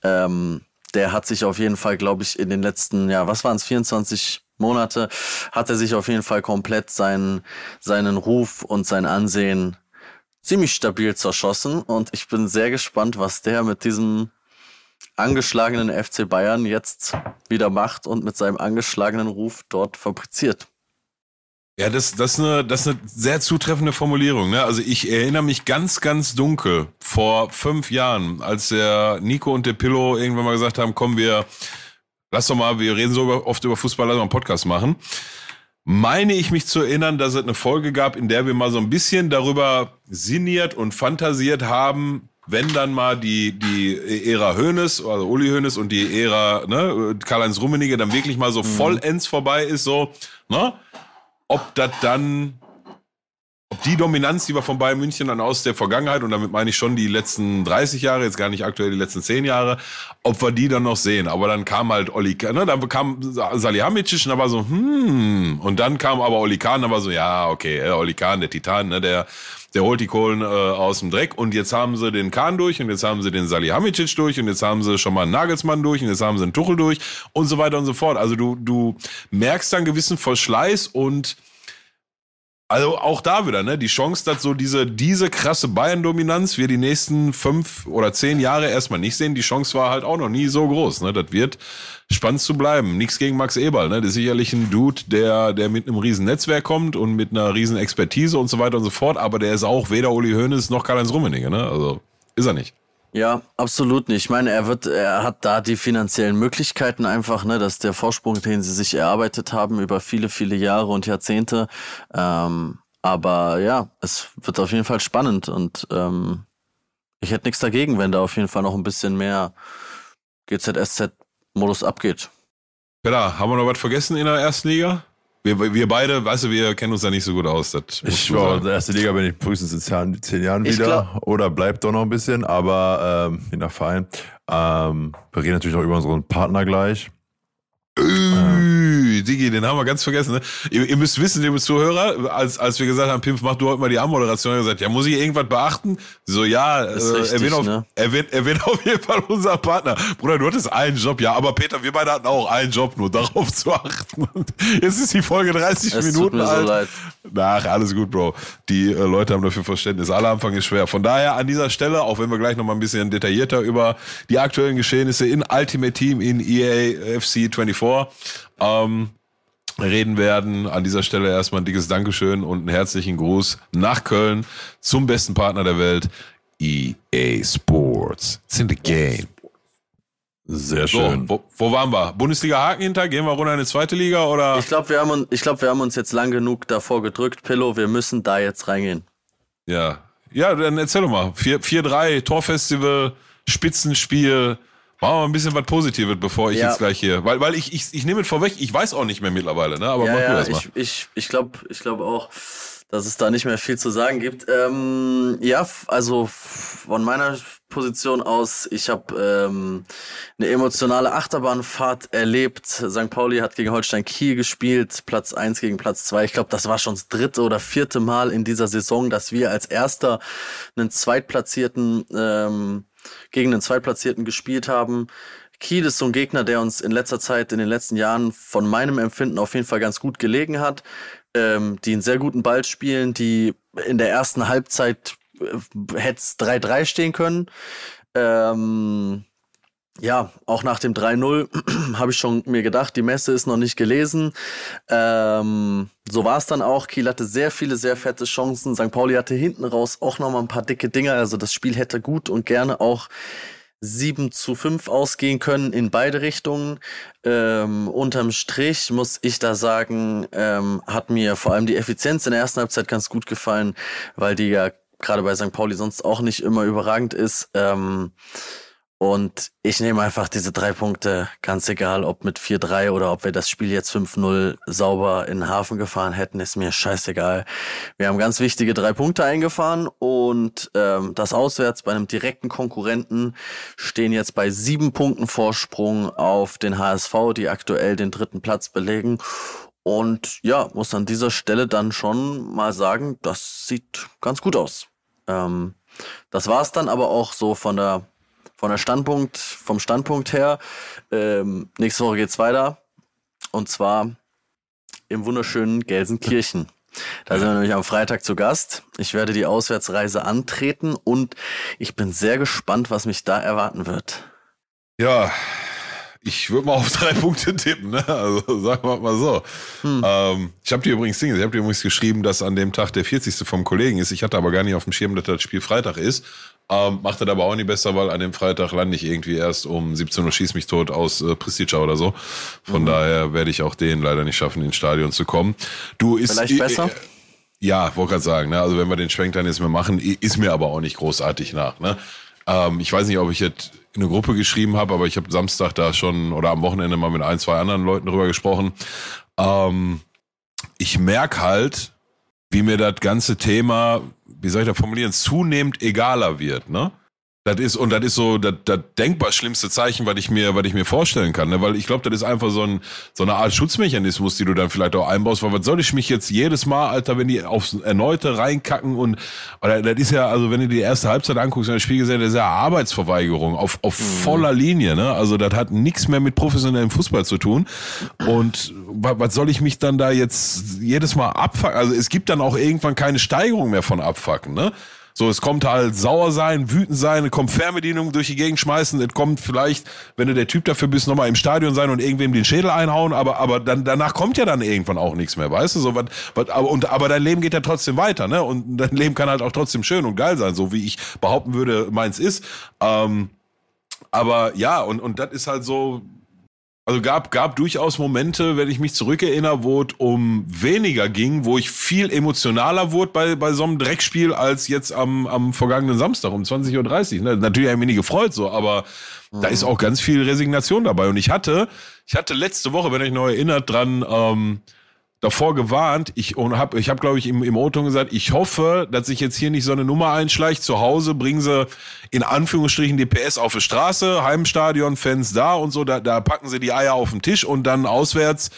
Ähm, der hat sich auf jeden Fall, glaube ich, in den letzten, ja, was waren es, 24 Monate, hat er sich auf jeden Fall komplett seinen, seinen Ruf und sein Ansehen ziemlich stabil zerschossen. Und ich bin sehr gespannt, was der mit diesem angeschlagenen FC Bayern jetzt wieder macht und mit seinem angeschlagenen Ruf dort fabriziert. Ja, das, das, ist eine, das ist eine sehr zutreffende Formulierung. Ne? Also ich erinnere mich ganz, ganz dunkel vor fünf Jahren, als der Nico und der Pillow irgendwann mal gesagt haben, komm, wir, lass doch mal, wir reden so oft über Fußball, lass mal einen Podcast machen. Meine ich mich zu erinnern, dass es eine Folge gab, in der wir mal so ein bisschen darüber sinniert und fantasiert haben, wenn dann mal die, die Ära Hoeneß, also Uli Hoeneß und die Ära ne, Karl-Heinz Rummenigge dann wirklich mal so vollends vorbei ist, so, ne? ob das dann, die Dominanz, die wir von Bayern München dann aus der Vergangenheit, und damit meine ich schon die letzten 30 Jahre, jetzt gar nicht aktuell die letzten 10 Jahre, ob wir die dann noch sehen. Aber dann kam halt Oli, ne, dann kam Salihamidzic und da war so, hm, und dann kam aber Oli Kahn, da war so, ja, okay, äh, Oli Kahn, der Titan, ne, der, der holt die Kohlen äh, aus dem Dreck und jetzt haben sie den Kahn durch und jetzt haben sie den Salihamidzic durch und jetzt haben sie schon mal einen Nagelsmann durch und jetzt haben sie einen Tuchel durch und so weiter und so fort. Also du, du merkst dann gewissen Verschleiß und also auch da wieder, ne? Die Chance, dass so diese, diese krasse Bayern-Dominanz wir die nächsten fünf oder zehn Jahre erstmal nicht sehen, die Chance war halt auch noch nie so groß. Ne? Das wird spannend zu bleiben. Nichts gegen Max Eberl, ne? Der ist sicherlich ein Dude, der, der mit einem riesen Netzwerk kommt und mit einer riesen Expertise und so weiter und so fort, aber der ist auch weder Uli Hoeneß noch Karl-Heinz Rummenigge, ne? Also ist er nicht. Ja, absolut nicht. Ich meine, er wird, er hat da die finanziellen Möglichkeiten einfach, ne, dass der Vorsprung, den sie sich erarbeitet haben über viele, viele Jahre und Jahrzehnte. Ähm, aber ja, es wird auf jeden Fall spannend und ähm, ich hätte nichts dagegen, wenn da auf jeden Fall noch ein bisschen mehr GZSZ-Modus abgeht. Ja, haben wir noch was vergessen in der ersten Liga? Wir, wir beide, weißt du, wir kennen uns da nicht so gut aus. Das ich war in der ersten Liga bin ich frühestens in zehn, zehn Jahren wieder oder bleibt doch noch ein bisschen, aber ähm, je nach Verein. Ähm, wir reden natürlich noch über unseren Partner gleich. Äh, Digi, den haben wir ganz vergessen. Ne? Ihr, ihr, müsst wissen, liebe Zuhörer, als, als wir gesagt haben, Pimpf, mach du heute mal die Anmoderation, hat gesagt, ja, muss ich irgendwas beachten? So, ja, äh, er, wird auf, ne? er, wird, er wird auf jeden Fall unser Partner. Bruder, du hattest einen Job, ja, aber Peter, wir beide hatten auch einen Job, nur darauf zu achten. Und jetzt ist die Folge 30 es Minuten tut mir alt. So leid. Ach, alles gut, Bro. Die äh, Leute haben dafür Verständnis. Aller Anfang ist schwer. Von daher an dieser Stelle, auch wenn wir gleich noch mal ein bisschen detaillierter über die aktuellen Geschehnisse in Ultimate Team in EA FC 24 ähm, reden werden. An dieser Stelle erstmal ein dickes Dankeschön und einen herzlichen Gruß nach Köln zum besten Partner der Welt, EA Sports. It's in the game. Sehr schön. So, wo, wo, waren wir? Bundesliga Haken hinter? Gehen wir runter in die zweite Liga oder? Ich glaube, wir haben ich glaube, wir haben uns jetzt lang genug davor gedrückt, Pillow. Wir müssen da jetzt reingehen. Ja. Ja, dann erzähl doch mal. 4-3, Torfestival, Spitzenspiel, Machen wir mal ein bisschen was Positives, bevor ich ja. jetzt gleich hier. Weil, weil ich, ich, ich nehme es vorweg, ich weiß auch nicht mehr mittlerweile, ne? Aber ja, mach ja, du erst mal. Ich, ich, ich glaube ich glaub auch, dass es da nicht mehr viel zu sagen gibt. Ähm, ja, also von meiner Position aus, ich habe ähm, eine emotionale Achterbahnfahrt erlebt. St. Pauli hat gegen Holstein Kiel gespielt, Platz eins gegen Platz zwei. Ich glaube, das war schon das dritte oder vierte Mal in dieser Saison, dass wir als erster einen Zweitplatzierten ähm, gegen den Zweitplatzierten gespielt haben. Kiel ist so ein Gegner, der uns in letzter Zeit, in den letzten Jahren von meinem Empfinden auf jeden Fall ganz gut gelegen hat, ähm, die einen sehr guten Ball spielen, die in der ersten Halbzeit äh, hätte es 3-3 stehen können. Ähm, ja, auch nach dem 3-0 habe ich schon mir gedacht, die Messe ist noch nicht gelesen. Ähm, so war es dann auch. Kiel hatte sehr viele, sehr fette Chancen. St. Pauli hatte hinten raus auch noch mal ein paar dicke Dinger. Also das Spiel hätte gut und gerne auch 7 zu 5 ausgehen können in beide Richtungen. Ähm, unterm Strich muss ich da sagen, ähm, hat mir vor allem die Effizienz in der ersten Halbzeit ganz gut gefallen, weil die ja gerade bei St. Pauli sonst auch nicht immer überragend ist. Ähm, und ich nehme einfach diese drei Punkte, ganz egal, ob mit 4-3 oder ob wir das Spiel jetzt 5-0 sauber in den Hafen gefahren hätten, ist mir scheißegal. Wir haben ganz wichtige drei Punkte eingefahren und ähm, das auswärts bei einem direkten Konkurrenten stehen jetzt bei sieben Punkten Vorsprung auf den HSV, die aktuell den dritten Platz belegen. Und ja, muss an dieser Stelle dann schon mal sagen, das sieht ganz gut aus. Ähm, das war's dann aber auch so von der von der Standpunkt, vom Standpunkt her. Ähm, nächste Woche geht's weiter. Und zwar im wunderschönen Gelsenkirchen. Da sind wir nämlich am Freitag zu Gast. Ich werde die Auswärtsreise antreten und ich bin sehr gespannt, was mich da erwarten wird. Ja, ich würde mal auf drei Punkte tippen, ne? Also sagen wir mal so. Hm. Ähm, ich habe dir übrigens Dinge, ich habe dir übrigens geschrieben, dass an dem Tag der 40. vom Kollegen ist. Ich hatte aber gar nicht auf dem Schirm, dass das Spiel Freitag ist. Ähm, macht er aber auch nicht besser, weil an dem Freitag lande ich irgendwie erst um 17 Uhr schieß mich tot aus äh, Pristica oder so. Von mhm. daher werde ich auch den leider nicht schaffen, ins Stadion zu kommen. Du ist vielleicht besser. Äh, ja, wollte gerade sagen, ne? also wenn wir den Schwenk dann jetzt mehr machen, ist mir aber auch nicht großartig nach. Ne? Ähm, ich weiß nicht, ob ich jetzt in eine Gruppe geschrieben habe, aber ich habe Samstag da schon oder am Wochenende mal mit ein, zwei anderen Leuten drüber gesprochen. Ähm, ich merke halt, wie mir das ganze Thema, wie soll ich das formulieren, zunehmend egaler wird, ne? Das ist, und das ist so das, das denkbar schlimmste Zeichen, was ich mir, was ich mir vorstellen kann, ne? Weil ich glaube, das ist einfach so, ein, so eine Art Schutzmechanismus, die du dann vielleicht auch einbaust, weil was soll ich mich jetzt jedes Mal, Alter, wenn die aufs Erneute reinkacken und, oder das ist ja, also wenn du die erste Halbzeit anguckst in der Spiel gesehen, das ist ja Arbeitsverweigerung auf, auf mhm. voller Linie, ne? Also das hat nichts mehr mit professionellem Fußball zu tun. Und was, was soll ich mich dann da jetzt jedes Mal abfacken? Also es gibt dann auch irgendwann keine Steigerung mehr von abfacken, ne? So, es kommt halt sauer sein, wütend sein, es kommt Fernbedienung durch die Gegend schmeißen, es kommt vielleicht, wenn du der Typ dafür bist, nochmal im Stadion sein und irgendwem den Schädel einhauen, aber, aber dann, danach kommt ja dann irgendwann auch nichts mehr, weißt du, so, was, was, aber, und, aber dein Leben geht ja trotzdem weiter, ne, und dein Leben kann halt auch trotzdem schön und geil sein, so wie ich behaupten würde, meins ist, ähm, aber ja, und, und das ist halt so, also gab, gab durchaus Momente, wenn ich mich zurückerinnere, wo es um weniger ging, wo ich viel emotionaler wurde bei, bei so einem Dreckspiel als jetzt am, am vergangenen Samstag um 20.30 Uhr. Ne? Natürlich habe ich mich gefreut, so, aber mhm. da ist auch ganz viel Resignation dabei. Und ich hatte, ich hatte letzte Woche, wenn ihr euch noch erinnert, dran, ähm, davor gewarnt. Ich habe, ich hab, glaube ich, im, im O-Ton gesagt, ich hoffe, dass sich jetzt hier nicht so eine Nummer einschleicht. Zu Hause bringen sie in Anführungsstrichen die PS auf die Straße, Heimstadion, Fans da und so. Da, da packen sie die Eier auf den Tisch und dann auswärts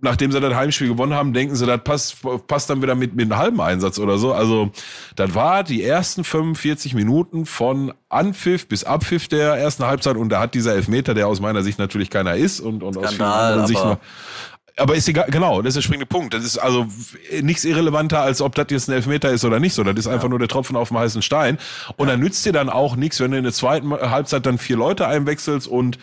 nachdem sie das Heimspiel gewonnen haben, denken sie, das passt, passt dann wieder mit, mit einem halben Einsatz oder so. Also, das war die ersten 45 Minuten von Anpfiff bis Abpfiff der ersten Halbzeit und da hat dieser Elfmeter, der aus meiner Sicht natürlich keiner ist und, und Skandal, aus Sicht noch, aber ist egal, genau, das ist der springende Punkt. Das ist also nichts irrelevanter, als ob das jetzt ein Elfmeter ist oder nicht so. Das ist einfach ja. nur der Tropfen auf dem heißen Stein. Und ja. dann nützt dir dann auch nichts, wenn du in der zweiten Halbzeit dann vier Leute einwechselst und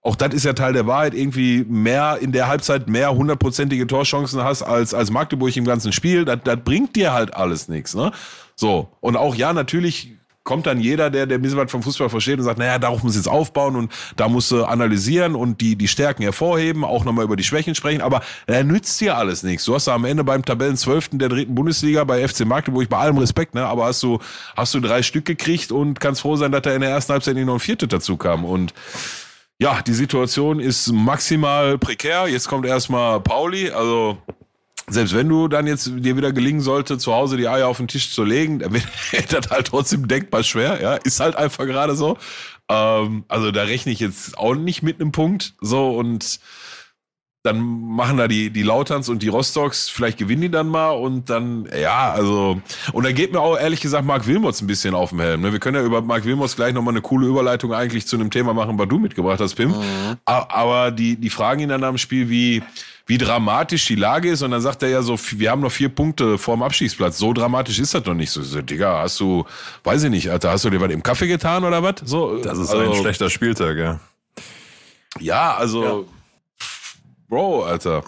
auch das ist ja Teil der Wahrheit, irgendwie mehr in der Halbzeit mehr hundertprozentige Torchancen hast als, als Magdeburg im ganzen Spiel. Das, das bringt dir halt alles nichts, ne? So. Und auch ja, natürlich kommt dann jeder, der, der ein bisschen was vom Fußball versteht und sagt, naja, darauf muss jetzt aufbauen und da musst du analysieren und die, die Stärken hervorheben, auch nochmal über die Schwächen sprechen, aber er nützt dir alles nichts. Du hast da am Ende beim Tabellenzwölften der dritten Bundesliga bei FC Magdeburg, bei allem Respekt, ne, aber hast du, hast du drei Stück gekriegt und kannst froh sein, dass da in der ersten Halbzeit nicht noch ein Viertel dazu kam und ja, die Situation ist maximal prekär. Jetzt kommt erstmal Pauli, also selbst wenn du dann jetzt dir wieder gelingen sollte, zu Hause die Eier auf den Tisch zu legen, dann wird das halt trotzdem denkbar schwer, ja, ist halt einfach gerade so. Ähm, also da rechne ich jetzt auch nicht mit einem Punkt, so und dann machen da die, die Lauterns und die Rostocks, vielleicht gewinnen die dann mal und dann, ja, also, und da geht mir auch ehrlich gesagt Marc Wilmots ein bisschen auf dem Helm. Ne? Wir können ja über Marc Wilmots gleich nochmal eine coole Überleitung eigentlich zu einem Thema machen, was du mitgebracht hast, Pim. Mhm. Aber die, die fragen ihn dann am Spiel, wie, wie dramatisch die Lage ist und dann sagt er ja so, wir haben noch vier Punkte vorm Abstiegsplatz. So dramatisch ist das doch nicht. So, so Digga, hast du, weiß ich nicht, Alter, hast du dir was im Kaffee getan oder was? So, das ist also, ein schlechter Spieltag, ja. Ja, also, ja Bro, Alter.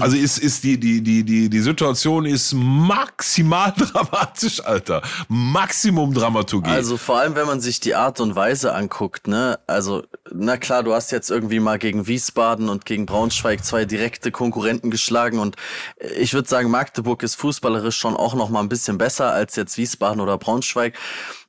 Also ist, ist die, die, die, die, die Situation ist maximal dramatisch, Alter. Maximum Dramaturgie. Also vor allem, wenn man sich die Art und Weise anguckt, ne? Also, na klar, du hast jetzt irgendwie mal gegen Wiesbaden und gegen Braunschweig zwei direkte Konkurrenten geschlagen und ich würde sagen, Magdeburg ist fußballerisch schon auch noch mal ein bisschen besser als jetzt Wiesbaden oder Braunschweig.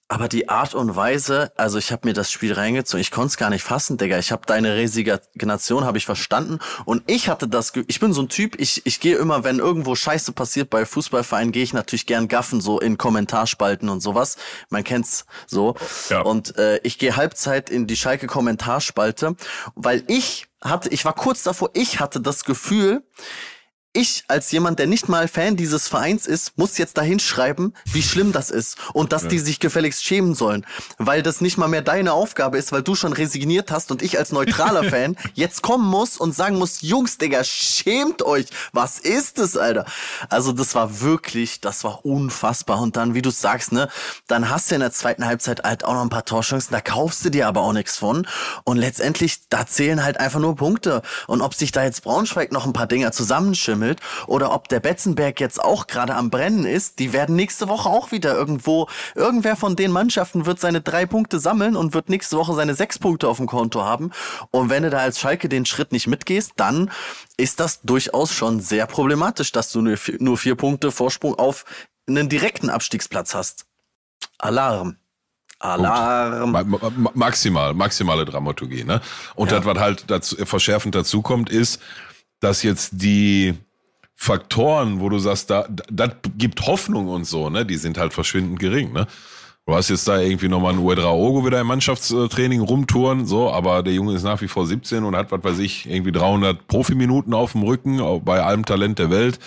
Aber die Art und Weise, also ich habe mir das Spiel reingezogen, ich konnte es gar nicht fassen, Digga. Ich habe deine Resignation, habe ich verstanden. Und ich hatte das, ich bin so ein Typ, ich, ich gehe immer, wenn irgendwo Scheiße passiert bei Fußballvereinen, gehe ich natürlich gern gaffen, so in Kommentarspalten und sowas. Man kennt's so. Ja. Und äh, ich gehe Halbzeit in die Schalke Kommentarspalte, weil ich hatte, ich war kurz davor, ich hatte das Gefühl, ich als jemand, der nicht mal Fan dieses Vereins ist, muss jetzt dahin schreiben, wie schlimm das ist und dass ja. die sich gefälligst schämen sollen, weil das nicht mal mehr deine Aufgabe ist, weil du schon resigniert hast und ich als neutraler Fan jetzt kommen muss und sagen muss, Jungs, Digga, schämt euch. Was ist das, Alter? Also das war wirklich, das war unfassbar und dann, wie du sagst, ne, dann hast du in der zweiten Halbzeit halt auch noch ein paar Torchancen, da kaufst du dir aber auch nichts von und letztendlich, da zählen halt einfach nur Punkte und ob sich da jetzt Braunschweig noch ein paar Dinger zusammenschimmelt, gesammelt oder ob der Betzenberg jetzt auch gerade am Brennen ist, die werden nächste Woche auch wieder irgendwo, irgendwer von den Mannschaften wird seine drei Punkte sammeln und wird nächste Woche seine sechs Punkte auf dem Konto haben. Und wenn du da als Schalke den Schritt nicht mitgehst, dann ist das durchaus schon sehr problematisch, dass du nur vier, nur vier Punkte Vorsprung auf einen direkten Abstiegsplatz hast. Alarm. Alarm. Ma maximal, maximale Dramaturgie, ne? Und ja. das, was halt dazu, verschärfend dazu kommt, ist, dass jetzt die Faktoren, wo du sagst, da, das gibt Hoffnung und so, ne, die sind halt verschwindend gering, ne? Du hast jetzt da irgendwie nochmal einen Uedraogo wieder im Mannschaftstraining rumtouren, so, aber der Junge ist nach wie vor 17 und hat, was weiß ich, irgendwie 300 Profiminuten auf dem Rücken, bei allem Talent der Welt.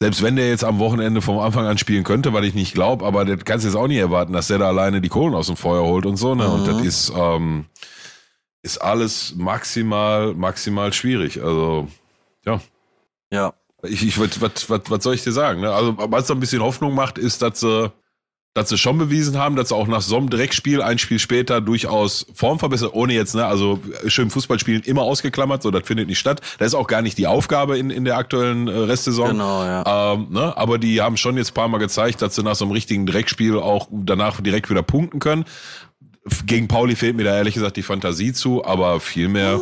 Selbst wenn der jetzt am Wochenende vom Anfang an spielen könnte, weil ich nicht glaube, aber das kannst du jetzt auch nicht erwarten, dass der da alleine die Kohlen aus dem Feuer holt und so, ne? Mhm. Und das ist, ähm, ist alles maximal, maximal schwierig. Also, ja. Ja. Ich, ich was, was, was soll ich dir sagen? Ne? Also, was so ein bisschen Hoffnung macht, ist, dass sie dass sie schon bewiesen haben, dass sie auch nach so einem Dreckspiel ein Spiel später durchaus Form verbessern, ohne jetzt, ne, also schön Fußball spielen immer ausgeklammert, so das findet nicht statt. Das ist auch gar nicht die Aufgabe in, in der aktuellen äh, Restsaison. Genau, ja. Ähm, ne, aber die haben schon jetzt paar Mal gezeigt, dass sie nach so einem richtigen Dreckspiel auch danach direkt wieder punkten können. Gegen Pauli fehlt mir da ehrlich gesagt die Fantasie zu, aber viel mehr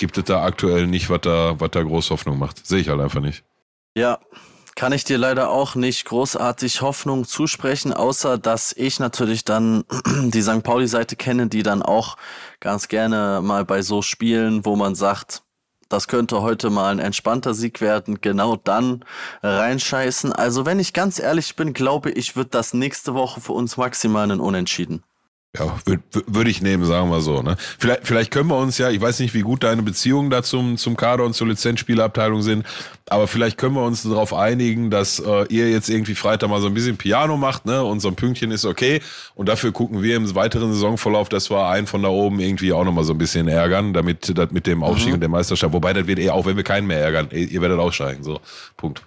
gibt es da aktuell nicht, was da, was da groß Hoffnung macht. Sehe ich halt einfach nicht. Ja, kann ich dir leider auch nicht großartig Hoffnung zusprechen, außer dass ich natürlich dann die St. Pauli-Seite kenne, die dann auch ganz gerne mal bei so Spielen, wo man sagt, das könnte heute mal ein entspannter Sieg werden, genau dann reinscheißen. Also wenn ich ganz ehrlich bin, glaube ich, wird das nächste Woche für uns maximal ein Unentschieden. Ja, würde würd ich nehmen, sagen wir so. Ne? Vielleicht, vielleicht können wir uns ja, ich weiß nicht, wie gut deine Beziehungen da zum, zum Kader und zur Lizenzspielabteilung sind, aber vielleicht können wir uns darauf einigen, dass äh, ihr jetzt irgendwie Freitag mal so ein bisschen Piano macht, ne? Und so ein Pünktchen ist okay. Und dafür gucken wir im weiteren Saisonverlauf, dass wir einen von da oben irgendwie auch nochmal so ein bisschen ärgern, damit das mit dem Aufstieg mhm. und der Meisterschaft, wobei das wird eh, auch wenn wir keinen mehr ärgern, ihr werdet aussteigen. So, Punkt.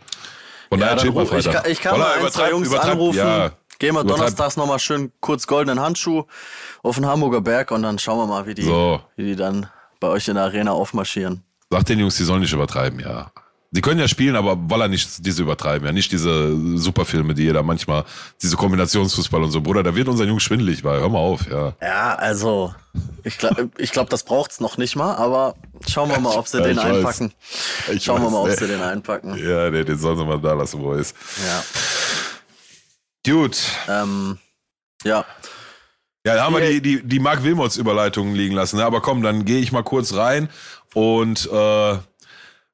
Von ja, daher ruf, ich kann, ich kann mal ein, zwei Jungs anrufen. Ja Gehen wir donnerstags nochmal schön kurz goldenen Handschuh auf den Hamburger Berg und dann schauen wir mal, wie die, so. wie die dann bei euch in der Arena aufmarschieren. Sagt den Jungs, die sollen nicht übertreiben, ja. Sie können ja spielen, aber Waller nicht diese übertreiben, ja. Nicht diese Superfilme, die jeder manchmal, diese Kombinationsfußball und so. Bruder, da wird unser Jungs schwindelig, weil hör mal auf, ja. Ja, also, ich glaube, ich glaub, das braucht's noch nicht mal, aber schauen wir mal, ob sie ja, den einpacken. Schauen weiß, wir mal, ob sie den einpacken. Ja, nee, den sollen sie mal da lassen, wo er ist. Ja. Gut. Ähm, ja. Ja, da haben wir die, die, die Mark Wilmots Überleitung liegen lassen. Ne? Aber komm, dann gehe ich mal kurz rein und äh,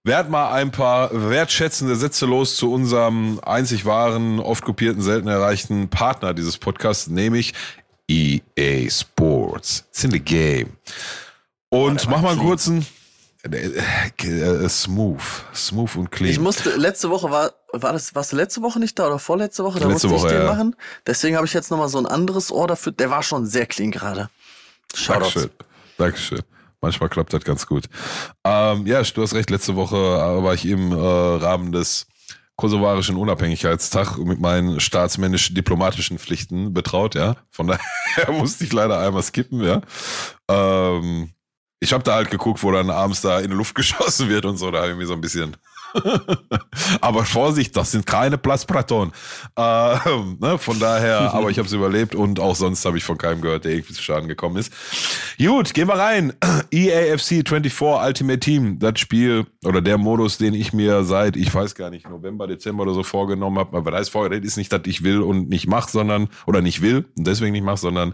werd mal ein paar wertschätzende Sätze los zu unserem einzig wahren, oft kopierten, selten erreichten Partner dieses Podcasts, nämlich EA Sports. It's in the game. Und oh, mach mal einen kurzen smooth, smooth und clean. Ich musste, letzte Woche war, war das, warst du letzte Woche nicht da oder vorletzte Woche? Da letzte musste Woche, ich den ja. machen. Deswegen habe ich jetzt nochmal so ein anderes Ohr dafür. Der war schon sehr clean gerade. Dankeschön. Dankeschön. Manchmal klappt das ganz gut. Ähm, ja, du hast recht. Letzte Woche äh, war ich im äh, Rahmen des kosovarischen Unabhängigkeitstag mit meinen staatsmännisch-diplomatischen Pflichten betraut, ja. Von daher musste ich leider einmal skippen, ja. Ähm, ich habe da halt geguckt, wo dann abends da in die Luft geschossen wird und so. Da habe ich mir so ein bisschen aber Vorsicht, das sind keine Platzpraton. Äh, ne, von daher, aber ich habe es überlebt und auch sonst habe ich von keinem gehört, der irgendwie zu Schaden gekommen ist. Gut, gehen wir rein. EAFC 24 Ultimate Team, das Spiel oder der Modus, den ich mir seit, ich weiß gar nicht, November, Dezember oder so vorgenommen habe. Aber das heißt vorher, ist nicht, dass ich will und nicht mache, sondern, oder nicht will und deswegen nicht mache, sondern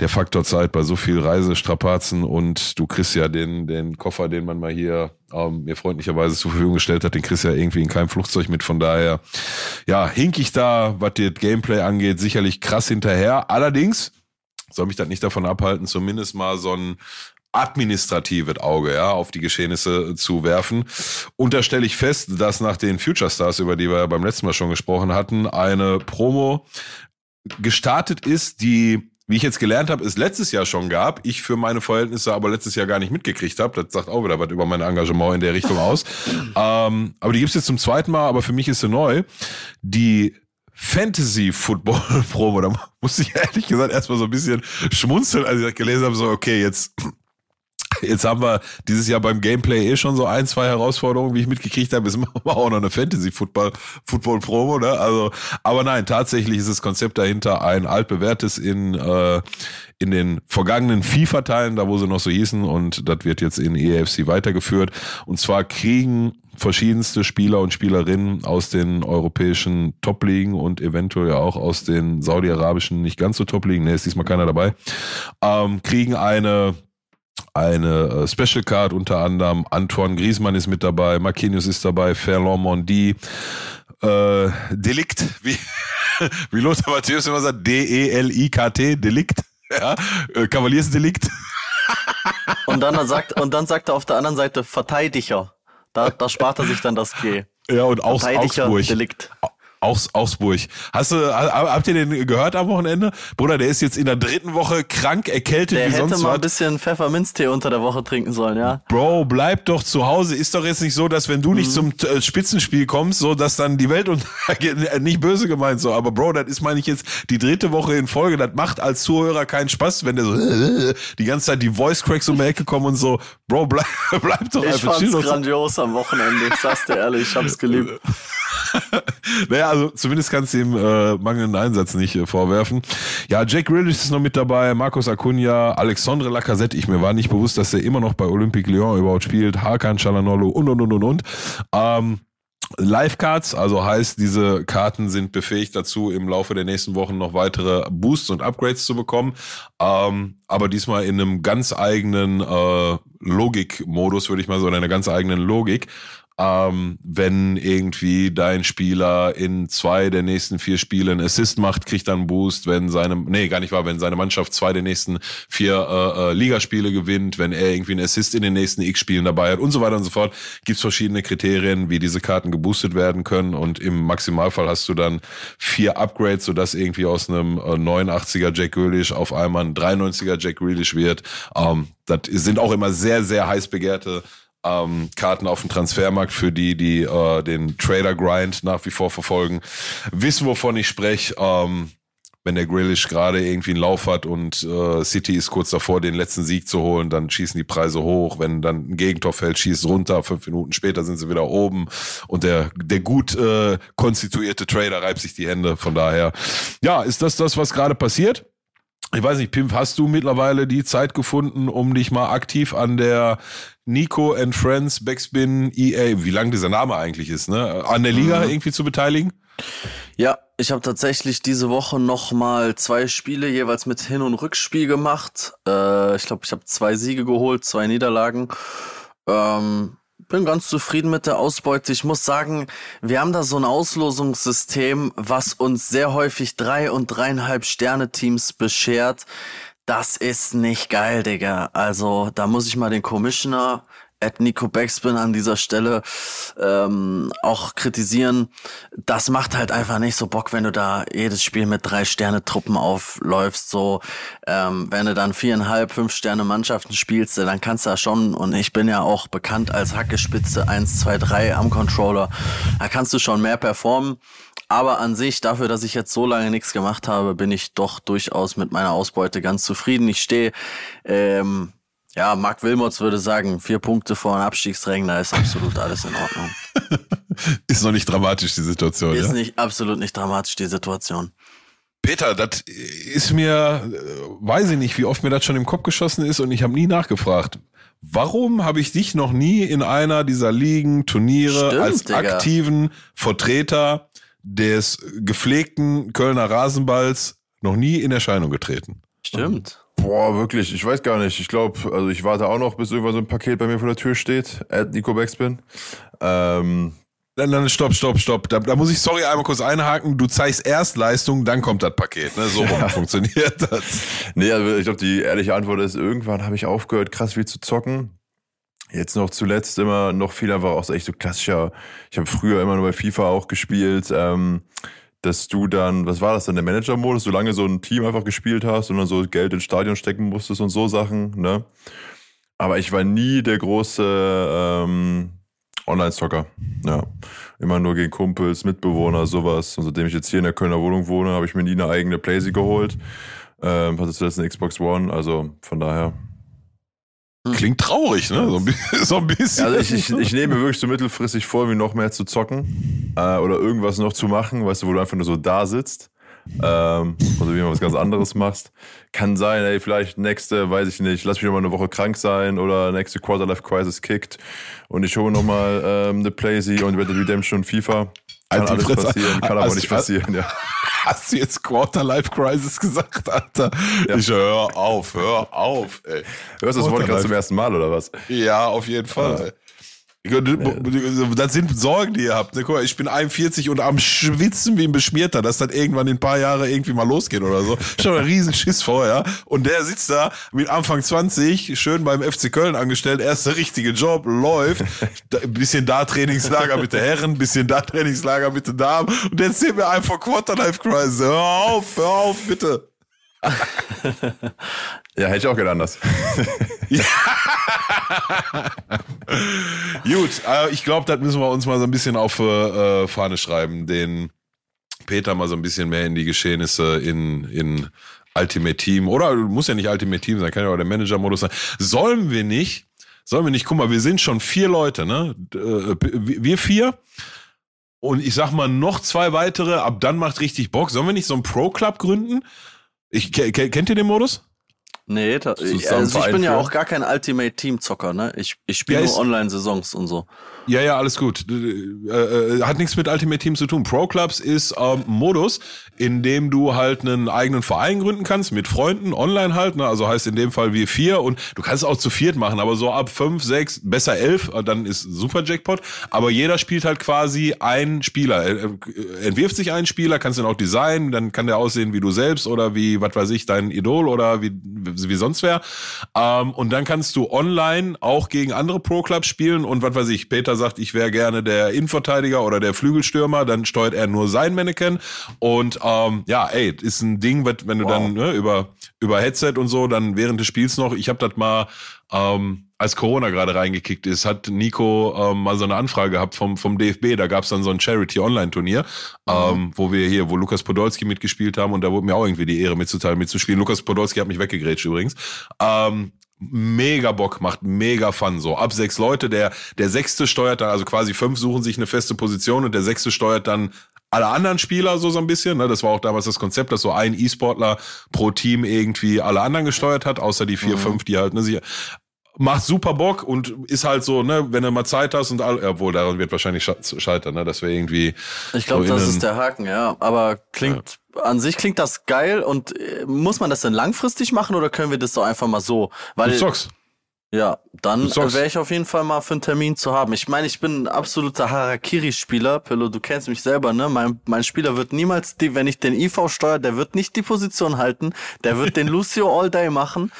der Faktor Zeit bei so viel Reisestrapazen und du kriegst ja den, den Koffer, den man mal hier ähm, mir freundlicherweise zur Verfügung gestellt hat, den du ja irgendwie in keinem Flugzeug mit. Von daher, ja, hink ich da, was das Gameplay angeht, sicherlich krass hinterher. Allerdings soll mich das nicht davon abhalten, zumindest mal so ein administratives Auge ja, auf die Geschehnisse zu werfen. Und da stelle ich fest, dass nach den Future Stars, über die wir ja beim letzten Mal schon gesprochen hatten, eine Promo gestartet ist, die wie ich jetzt gelernt habe, es letztes Jahr schon gab, ich für meine Verhältnisse aber letztes Jahr gar nicht mitgekriegt habe. Das sagt auch wieder was über mein Engagement in der Richtung aus. ähm, aber die gibt's jetzt zum zweiten Mal, aber für mich ist sie neu. Die Fantasy Football Promo, da musste ich ehrlich gesagt erstmal so ein bisschen schmunzeln, als ich das gelesen habe, so, okay, jetzt Jetzt haben wir dieses Jahr beim Gameplay eh schon so ein, zwei Herausforderungen, wie ich mitgekriegt habe. Machen wir auch noch eine Fantasy Football, Football Promo, ne? Also, aber nein, tatsächlich ist das Konzept dahinter ein altbewährtes in, äh, in den vergangenen FIFA-Teilen, da wo sie noch so hießen, und das wird jetzt in EFC weitergeführt. Und zwar kriegen verschiedenste Spieler und Spielerinnen aus den europäischen Top-Ligen und eventuell auch aus den saudi-arabischen nicht ganz so Top-Ligen, ne, ist diesmal keiner dabei, ähm, kriegen eine eine äh, Special Card unter anderem. Antoine Griezmann ist mit dabei, Marquinhos ist dabei, Ferland Mondi, äh, Delikt, wie, wie Lothar Matthäus immer sagt, D-E-L-I-K-T, Delikt, ja, äh, Kavaliersdelikt. Und dann sagt, und dann sagt er auf der anderen Seite Verteidiger. Da, da spart er sich dann das G. Ja, und aus Verteidiger Augsburg. Delikt. Aus, Augsburg. Hast du, ha- habt ihr den gehört am Wochenende? Bruder, der ist jetzt in der dritten Woche krank, erkältet Der wie hätte sonst mal was. ein bisschen Pfefferminztee unter der Woche trinken sollen, ja. Bro, bleib doch zu Hause. Ist doch jetzt nicht so, dass wenn du nicht zum äh, Spitzenspiel kommst, so dass dann die Welt untergeht. Äh, nicht böse gemeint so, aber Bro, das ist meine ich jetzt die dritte Woche in Folge. Das macht als Zuhörer keinen Spaß, wenn der so die ganze Zeit die Voice Cracks um die Ecke kommen und so. Bro, bleib, bleib doch Ich einfach chill fand's grandios am Wochenende. Ich sag's dir ehrlich, ich hab's geliebt. Naja, also zumindest kannst du ihm äh, mangelnden Einsatz nicht äh, vorwerfen. Ja, Jack Grealish ist noch mit dabei, Marcos Acuna, Alexandre Lacazette. Ich mir war nicht bewusst, dass er immer noch bei Olympique Lyon überhaupt spielt. Hakan Çalhanoğlu und und und und und. Ähm, Live-Cards, also heißt, diese Karten sind befähigt dazu, im Laufe der nächsten Wochen noch weitere Boosts und Upgrades zu bekommen. Ähm, aber diesmal in einem ganz eigenen äh, Logik-Modus, würde ich mal so, in einer ganz eigenen Logik. Ähm, wenn irgendwie dein Spieler in zwei der nächsten vier Spiele einen Assist macht, kriegt er einen Boost. Wenn seine, nee, gar nicht wahr, wenn seine Mannschaft zwei der nächsten vier äh, äh, Ligaspiele gewinnt, wenn er irgendwie einen Assist in den nächsten X-Spielen dabei hat und so weiter und so fort, gibt's verschiedene Kriterien, wie diese Karten geboostet werden können. Und im Maximalfall hast du dann vier Upgrades, sodass irgendwie aus einem äh, 89er Jack Grealish auf einmal ein 93er Jack Grealish wird. Ähm, das sind auch immer sehr, sehr heiß begehrte ähm, Karten auf dem Transfermarkt für die, die äh, den Trader Grind nach wie vor verfolgen, wissen, wovon ich spreche. Ähm, wenn der Grealish gerade irgendwie einen Lauf hat und äh, City ist kurz davor, den letzten Sieg zu holen, dann schießen die Preise hoch. Wenn dann ein Gegentor fällt, schießt runter. Fünf Minuten später sind sie wieder oben und der der gut äh, konstituierte Trader reibt sich die Hände. Von daher, ja, ist das das, was gerade passiert? Ich weiß nicht, Pimp, hast du mittlerweile die Zeit gefunden, um dich mal aktiv an der Nico and Friends Backspin EA, wie lang dieser Name eigentlich ist, ne, an der Liga irgendwie zu beteiligen? Ja, ich habe tatsächlich diese Woche noch mal zwei Spiele jeweils mit Hin- und Rückspiel gemacht. Äh, ich glaube, ich habe zwei Siege geholt, zwei Niederlagen. Ähm, bin ganz zufrieden mit der Ausbeute. Ich muss sagen, wir haben da so ein Auslosungssystem, was uns sehr häufig drei und dreieinhalb Sterne Teams beschert. Das ist nicht geil, Digga. Also da muss ich mal den Commissioner at Nico Backspin an dieser Stelle ähm, auch kritisieren. Das macht halt einfach nicht so Bock, wenn du da jedes Spiel mit drei Sterne Truppen aufläufst. So, ähm, wenn du dann viereinhalb, fünf Sterne Mannschaften spielst, dann kannst du da schon, und ich bin ja auch bekannt als Hackespitze 1, 2, 3 am Controller, da kannst du schon mehr performen. Aber an sich, dafür, dass ich jetzt so lange nichts gemacht habe, bin ich doch durchaus mit meiner Ausbeute ganz zufrieden. Ich stehe, ähm, ja, Marc Wilmots würde sagen, vier Punkte vor einem Abstiegsrängen, da ist absolut alles in Ordnung. Ist noch nicht dramatisch, die Situation, Ist ja? nicht absolut nicht dramatisch, die Situation. Peter, das ist mir, äh, weiß ich nicht, wie oft mir das schon im Kopf geschossen ist und ich habe nie nachgefragt. Warum habe ich dich noch nie in einer dieser Ligen, Turniere Stimmt, als Digga. aktiven Vertreter des gepflegten Kölner Rasenballs noch nie in Erscheinung getreten? Stimmt. Boah, wirklich, ich weiß gar nicht. Ich glaube, also ich warte auch noch, bis irgendwann so ein Paket bei mir vor der Tür steht. At Nico Backspin. Ähm, Dann, dann stopp, stopp, stopp. Da, da muss ich, sorry, einmal kurz einhaken. Du zeigst erst Leistung, dann kommt das Paket. Ne? So rum funktioniert das. nee, also ich glaube, die ehrliche Antwort ist, irgendwann habe ich aufgehört, krass viel zu zocken. Jetzt noch zuletzt immer noch viel einfach auch so echt so klassischer. Ich habe früher immer nur bei FIFA auch gespielt, ähm, dass du dann, was war das denn, der Manager-Modus, solange so ein Team einfach gespielt hast und dann so Geld ins Stadion stecken musstest und so Sachen, ne? Aber ich war nie der große ähm, Online-Zocker. Ja. Immer nur gegen Kumpels, Mitbewohner, sowas. Und seitdem ich jetzt hier in der Kölner Wohnung wohne, habe ich mir nie eine eigene Playsee geholt. Ähm, hatte zuletzt eine Xbox One, also von daher. Klingt traurig, ne? So ein bisschen. So ein bisschen. Also ich, ich, ich nehme mir wirklich so mittelfristig vor, wie noch mehr zu zocken äh, oder irgendwas noch zu machen, weißt du, wo du einfach nur so da sitzt. Ähm, also wie man was ganz anderes machst. Kann sein, ey, vielleicht nächste, weiß ich nicht, lass mich noch mal eine Woche krank sein oder nächste Quarterlife Crisis kickt und ich hole noch mal ähm, eine Playsee und Red Dead Redemption FIFA. Kann Halt alles passieren, kann aber nicht passieren, ja. Hast du jetzt Quarter-Life-Crisis gesagt, Alter? Ja. Ich hör auf, hör auf, ey. Hörst du das Wort gerade zum ersten Mal oder was? Ja, auf jeden Fall. Das sind Sorgen, die ihr habt. Guck mal, ich bin 41 und am Schwitzen wie ein Beschmierter, dass das irgendwann in ein paar Jahre irgendwie mal losgeht oder so. Schon ein riesen Schiss vorher. Und der sitzt da mit Anfang 20, schön beim FC Köln angestellt, erster richtige Job, läuft. Ein bisschen da Trainingslager mit der Herren, bisschen da Trainingslager mit den Damen. Und jetzt sehen wir einfach Quarterlife Crisis. Hör auf, hör auf, bitte. Ja, hätte ich auch gedacht anders. Gut, äh, ich glaube, das müssen wir uns mal so ein bisschen auf äh, Fahne schreiben, den Peter mal so ein bisschen mehr in die Geschehnisse in, in Ultimate Team oder muss ja nicht Ultimate Team sein, kann ja auch der Manager-Modus sein. Sollen wir nicht, sollen wir nicht, guck mal, wir sind schon vier Leute, ne? Äh, Wir vier und ich sag mal noch zwei weitere, ab dann macht richtig Bock. Sollen wir nicht so einen Pro-Club gründen? Ich, ke- ke- kennt ihr den Modus? Nee, da, also ich bin ja auch gar kein Ultimate Team Zocker, ne? Ich, ich spiele Ja, nur Online-Saisons und so. Ja, ja, alles gut. Äh, äh, hat nichts mit Ultimate Team zu tun. Pro Clubs ist ähm, ein Modus, in dem du halt einen eigenen Verein gründen kannst, mit Freunden, online halt. Ne? Also heißt in dem Fall wir vier und du kannst es auch zu viert machen, aber so ab fünf, sechs, besser elf, äh, dann ist super Jackpot. Aber jeder spielt halt quasi einen Spieler. Er, er entwirft sich einen Spieler, kannst ihn auch designen, dann kann der aussehen wie du selbst oder wie, was weiß ich, dein Idol oder wie, wie sonst wer. Ähm, und dann kannst du online auch gegen andere Pro Clubs spielen und was weiß ich, Peter sagt, ich wäre gerne der Innenverteidiger oder der Flügelstürmer, dann steuert er nur sein Mannequin und ähm, ja, ey, ist ein Ding, wenn du Wow. dann ne, über über Headset und so, dann während des Spiels noch, ich habe das mal ähm, als Corona gerade reingekickt ist, hat Nico ähm, mal so eine Anfrage gehabt vom, vom DFB. Da gab's dann so ein Charity-Online-Turnier, ähm, wo wir hier, wo Lukas Podolski mitgespielt haben und da wurde mir auch irgendwie die Ehre mitzuteilen, mitzuspielen. Lukas Podolski hat mich weggegrätscht übrigens. Ähm, mega Bock, macht mega Fun. So ab sechs Leute, der, der sechste steuert dann, also quasi fünf suchen sich eine feste Position und der sechste steuert dann alle anderen Spieler so so ein bisschen. Ne? Das war auch damals das Konzept, dass so ein E-Sportler pro Team irgendwie alle anderen gesteuert hat, außer die vier, fünf, die halt, ne, sie macht super Bock und ist halt so, ne, wenn du mal Zeit hast und all, obwohl daran wird wahrscheinlich sche- scheitern, ne, dass wir irgendwie Ich glaube, so das ist der Haken, ja. Aber klingt, an sich klingt das geil und äh, muss man das denn langfristig machen oder können wir das doch einfach mal so? Weil, du zockst. ja, dann wäre ich auf jeden Fall mal für einen Termin zu haben. Ich meine, ich bin ein absoluter Harakiri-Spieler. Pillow, du kennst mich selber, ne? Mein, mein Spieler wird niemals, die, wenn ich den IV steuere, der wird nicht die Position halten. Der wird den Lucio all day machen.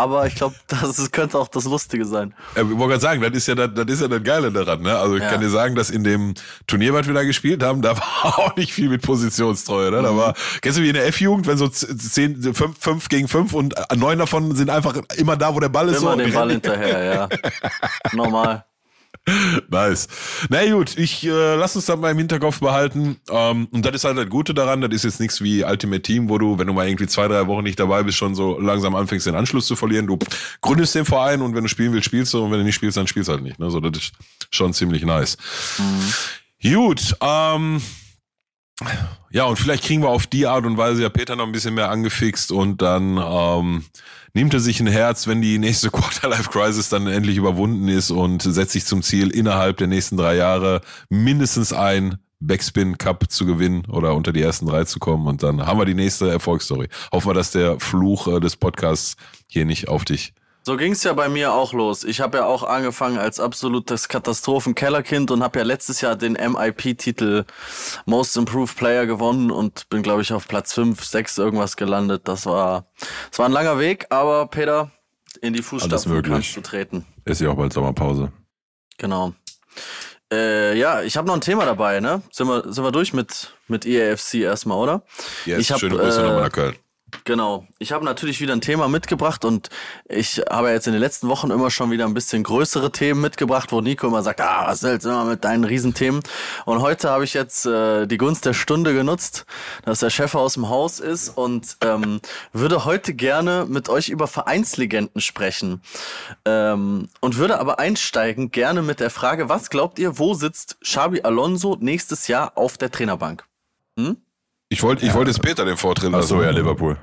Aber ich glaube, das ist, könnte auch das Lustige sein. Ja, ich wollte gerade sagen, das ist ja das, das ist ja das Geile daran, ne? Also ich Ja. kann dir sagen, dass in dem Turnier, was wir da gespielt haben, da war auch nicht viel mit Positionstreue, ne? Mhm. Da war, kennst du wie in der F-Jugend, wenn so z- zehn, fünf, fünf gegen fünf und neun davon sind einfach immer da, wo der Ball ist. Immer so, den Ball hinterher, ja. Normal. Nice. Na gut, ich äh, lass uns das mal im Hinterkopf behalten. Ähm, und das ist halt das Gute daran, das ist jetzt nichts wie Ultimate Team, wo du, wenn du mal irgendwie zwei, drei Wochen nicht dabei bist, schon so langsam anfängst, den Anschluss zu verlieren. Du gründest den Verein und wenn du spielen willst, spielst du und wenn du nicht spielst, dann spielst du halt nicht. Ne? So, das ist schon ziemlich nice. Gut, ähm, ja, und vielleicht kriegen wir auf die Art und Weise ja Peter noch ein bisschen mehr angefixt und dann ähm, nimmt er sich ein Herz, wenn die nächste Quarterlife Crisis dann endlich überwunden ist und setzt sich zum Ziel, innerhalb der nächsten drei Jahre mindestens ein Backspin Cup zu gewinnen oder unter die ersten drei zu kommen und dann haben wir die nächste Erfolgsstory. Hoffen wir, dass der Fluch äh, des Podcasts hier nicht auf dich So ging's ja bei mir auch los. Ich habe ja auch angefangen als absolutes Katastrophen-Kellerkind und habe ja letztes Jahr den MIP-Titel Most Improved Player gewonnen und bin, glaube ich, auf Platz 5, 6 irgendwas gelandet. Das war, das war ein langer Weg, aber Peter, in die Fußstapfen kannst du treten. Ist ja auch bald Sommerpause. Genau. Äh, ja, ich habe noch ein Thema dabei, ne? Sind wir, sind wir durch mit, mit EAFC erstmal, oder? Yes, Ich hab, schöne Grüße äh, nochmal nach Köln. Genau. Ich habe natürlich wieder ein Thema mitgebracht und ich habe jetzt in den letzten Wochen immer schon wieder ein bisschen größere Themen mitgebracht, wo Nico immer sagt, ah, was willst du immer mit deinen Riesenthemen? Und heute habe ich jetzt äh, die Gunst der Stunde genutzt, dass der Chef aus dem Haus ist und ähm, würde heute gerne mit euch über Vereinslegenden sprechen. Ähm, und würde aber einsteigen gerne mit der Frage, was glaubt ihr, wo sitzt Xabi Alonso nächstes Jahr auf der Trainerbank? Ich wollte ich wollte jetzt Peter den Vortritt lassen. so, ja, Liverpool.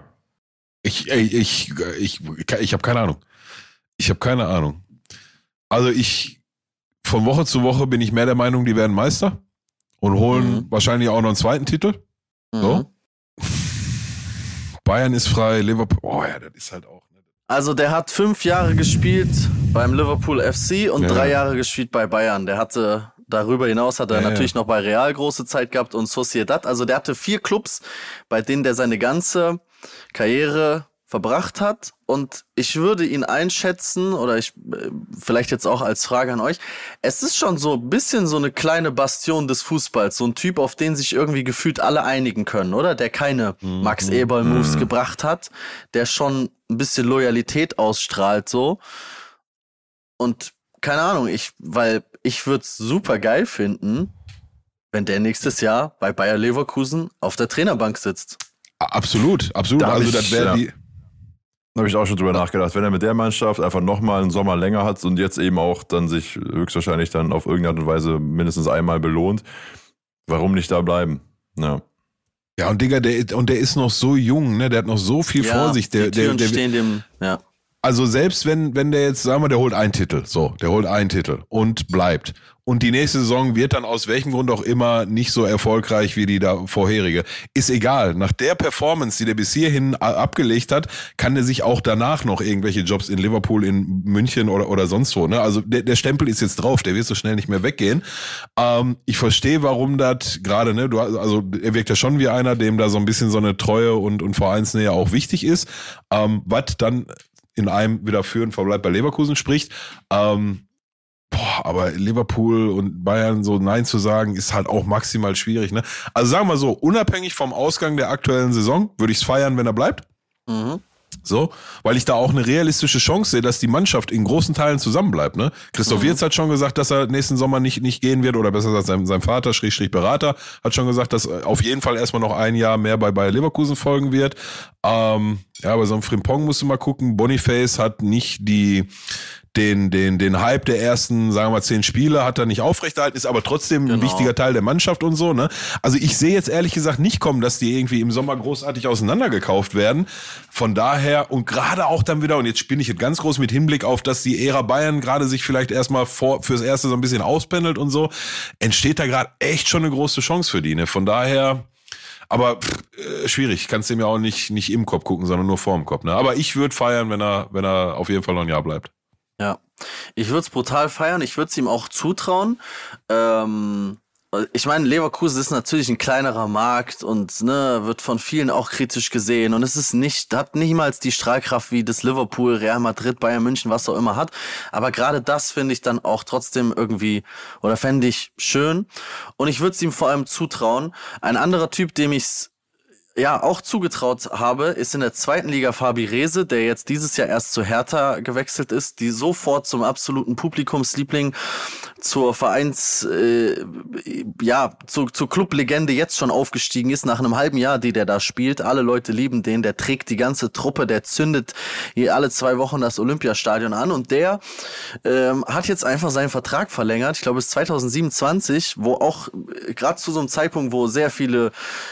Ich, ich, ich, ich, ich habe keine Ahnung. Ich habe keine Ahnung. Also ich, von Woche zu Woche bin ich mehr der Meinung, die werden Meister und holen Mhm. wahrscheinlich auch noch einen zweiten Titel. So. Bayern ist frei, Liverpool, oh ja, das ist halt auch. Ne? Also der hat fünf Jahre gespielt beim Liverpool FC und Ja. drei Jahre gespielt bei Bayern. Der hatte darüber hinaus hat er Ja, natürlich ja. noch bei Real große Zeit gehabt und Sociedad. Also der hatte vier Clubs, bei denen der seine ganze Karriere verbracht hat. Und ich würde ihn einschätzen, oder ich äh, vielleicht jetzt auch als Frage an euch, es ist schon so ein bisschen so eine kleine Bastion des Fußballs, so ein Typ, auf den sich irgendwie gefühlt alle einigen können, oder? Der keine Max Eberl-Moves gebracht hat, der schon ein bisschen Loyalität ausstrahlt, so. Und keine Ahnung, ich, weil ich würde es super geil finden, wenn der nächstes Jahr bei Bayer Leverkusen auf der Trainerbank sitzt. Absolut, absolut. Da also ich- das wäre ja. die. Da habe ich auch schon drüber nachgedacht. Wenn er mit der Mannschaft einfach nochmal einen Sommer länger hat und jetzt eben auch dann sich höchstwahrscheinlich dann auf irgendeine Art und Weise mindestens einmal belohnt, warum nicht da bleiben? Ja. Ja, und Digga, der, und der ist noch so jung, ne? Der hat noch so viel vor sich. Der, die der, Türen der, stehen dem, ja. Also selbst wenn, wenn der jetzt, sagen wir, der holt einen Titel, so, der holt einen Titel und bleibt. Und die nächste Saison wird dann aus welchem Grund auch immer nicht so erfolgreich wie die da vorherige. Ist egal. Nach der Performance, die der bis hierhin abgelegt hat, kann der sich auch danach noch irgendwelche Jobs in Liverpool, in München oder, oder sonst wo, ne? Also der, der Stempel ist jetzt drauf, der wird so schnell nicht mehr weggehen. Ähm, ich verstehe, warum das gerade, ne, du, also er wirkt ja schon wie einer, dem da so ein bisschen so eine Treue und, und Vereinsnähe auch wichtig ist. Ähm, was dann in einem wieder für einen Verbleib bei Leverkusen spricht. Ähm, boah, aber Liverpool und Bayern so Nein zu sagen, ist halt auch maximal schwierig. Ne? Also sagen wir so, unabhängig vom Ausgang der aktuellen Saison, würde ich es feiern, wenn er bleibt. Mhm. So, weil ich da auch eine realistische Chance sehe, dass die Mannschaft in großen Teilen zusammenbleibt. Ne? Christoph Wirtz hat schon gesagt, dass er nächsten Sommer nicht, nicht gehen wird, oder besser gesagt, sein, sein Vater, Schrägstrich Berater, hat schon gesagt, dass auf jeden Fall erstmal noch ein Jahr mehr bei Bayer Leverkusen folgen wird. Ähm, ja, bei so einem Frimpong musst du mal gucken. Boniface hat nicht die, den, den, den Hype der ersten, sagen wir mal, zehn Spiele hat er nicht aufrechterhalten, ist aber trotzdem ein Genau. wichtiger Teil der Mannschaft und so, ne? Also ich sehe jetzt ehrlich gesagt nicht kommen, dass die irgendwie im Sommer großartig auseinandergekauft werden. Von daher und gerade auch dann wieder, und jetzt spinne ich jetzt ganz groß mit Hinblick auf, dass die Ära Bayern gerade sich vielleicht erstmal vor, fürs Erste so ein bisschen auspendelt und so, entsteht da gerade echt schon eine große Chance für die, ne? Von daher, aber pff, äh, schwierig, kannst dem ja auch nicht, nicht im Kopf gucken, sondern nur vorm Kopf, ne? Aber ich würde feiern, wenn er, wenn er auf jeden Fall noch ein Jahr bleibt. Ich würde es brutal feiern. Ich würde es ihm auch zutrauen. Ähm, ich meine, Leverkusen ist natürlich ein kleinerer Markt und ne, wird von vielen auch kritisch gesehen. Und es ist nicht, hat niemals die Strahlkraft wie das Liverpool, Real Madrid, Bayern München, was auch immer hat. Aber gerade das finde ich dann auch trotzdem irgendwie oder fände ich schön. Und ich würde es ihm vor allem zutrauen. Ein anderer Typ, dem ich's ja auch zugetraut habe, ist in der zweiten Liga Fabi Rehse, der jetzt dieses Jahr erst zu Hertha gewechselt ist, die sofort zum absoluten Publikumsliebling, zur Vereins, äh, ja, zu, zur Clublegende jetzt schon aufgestiegen ist, nach einem halben Jahr, die der da spielt. Alle Leute lieben den, der trägt die ganze Truppe, der zündet hier alle zwei Wochen das Olympiastadion an und der ähm, hat jetzt einfach seinen Vertrag verlängert, ich glaube bis 2027, wo auch äh, gerade zu so einem Zeitpunkt, wo sehr viele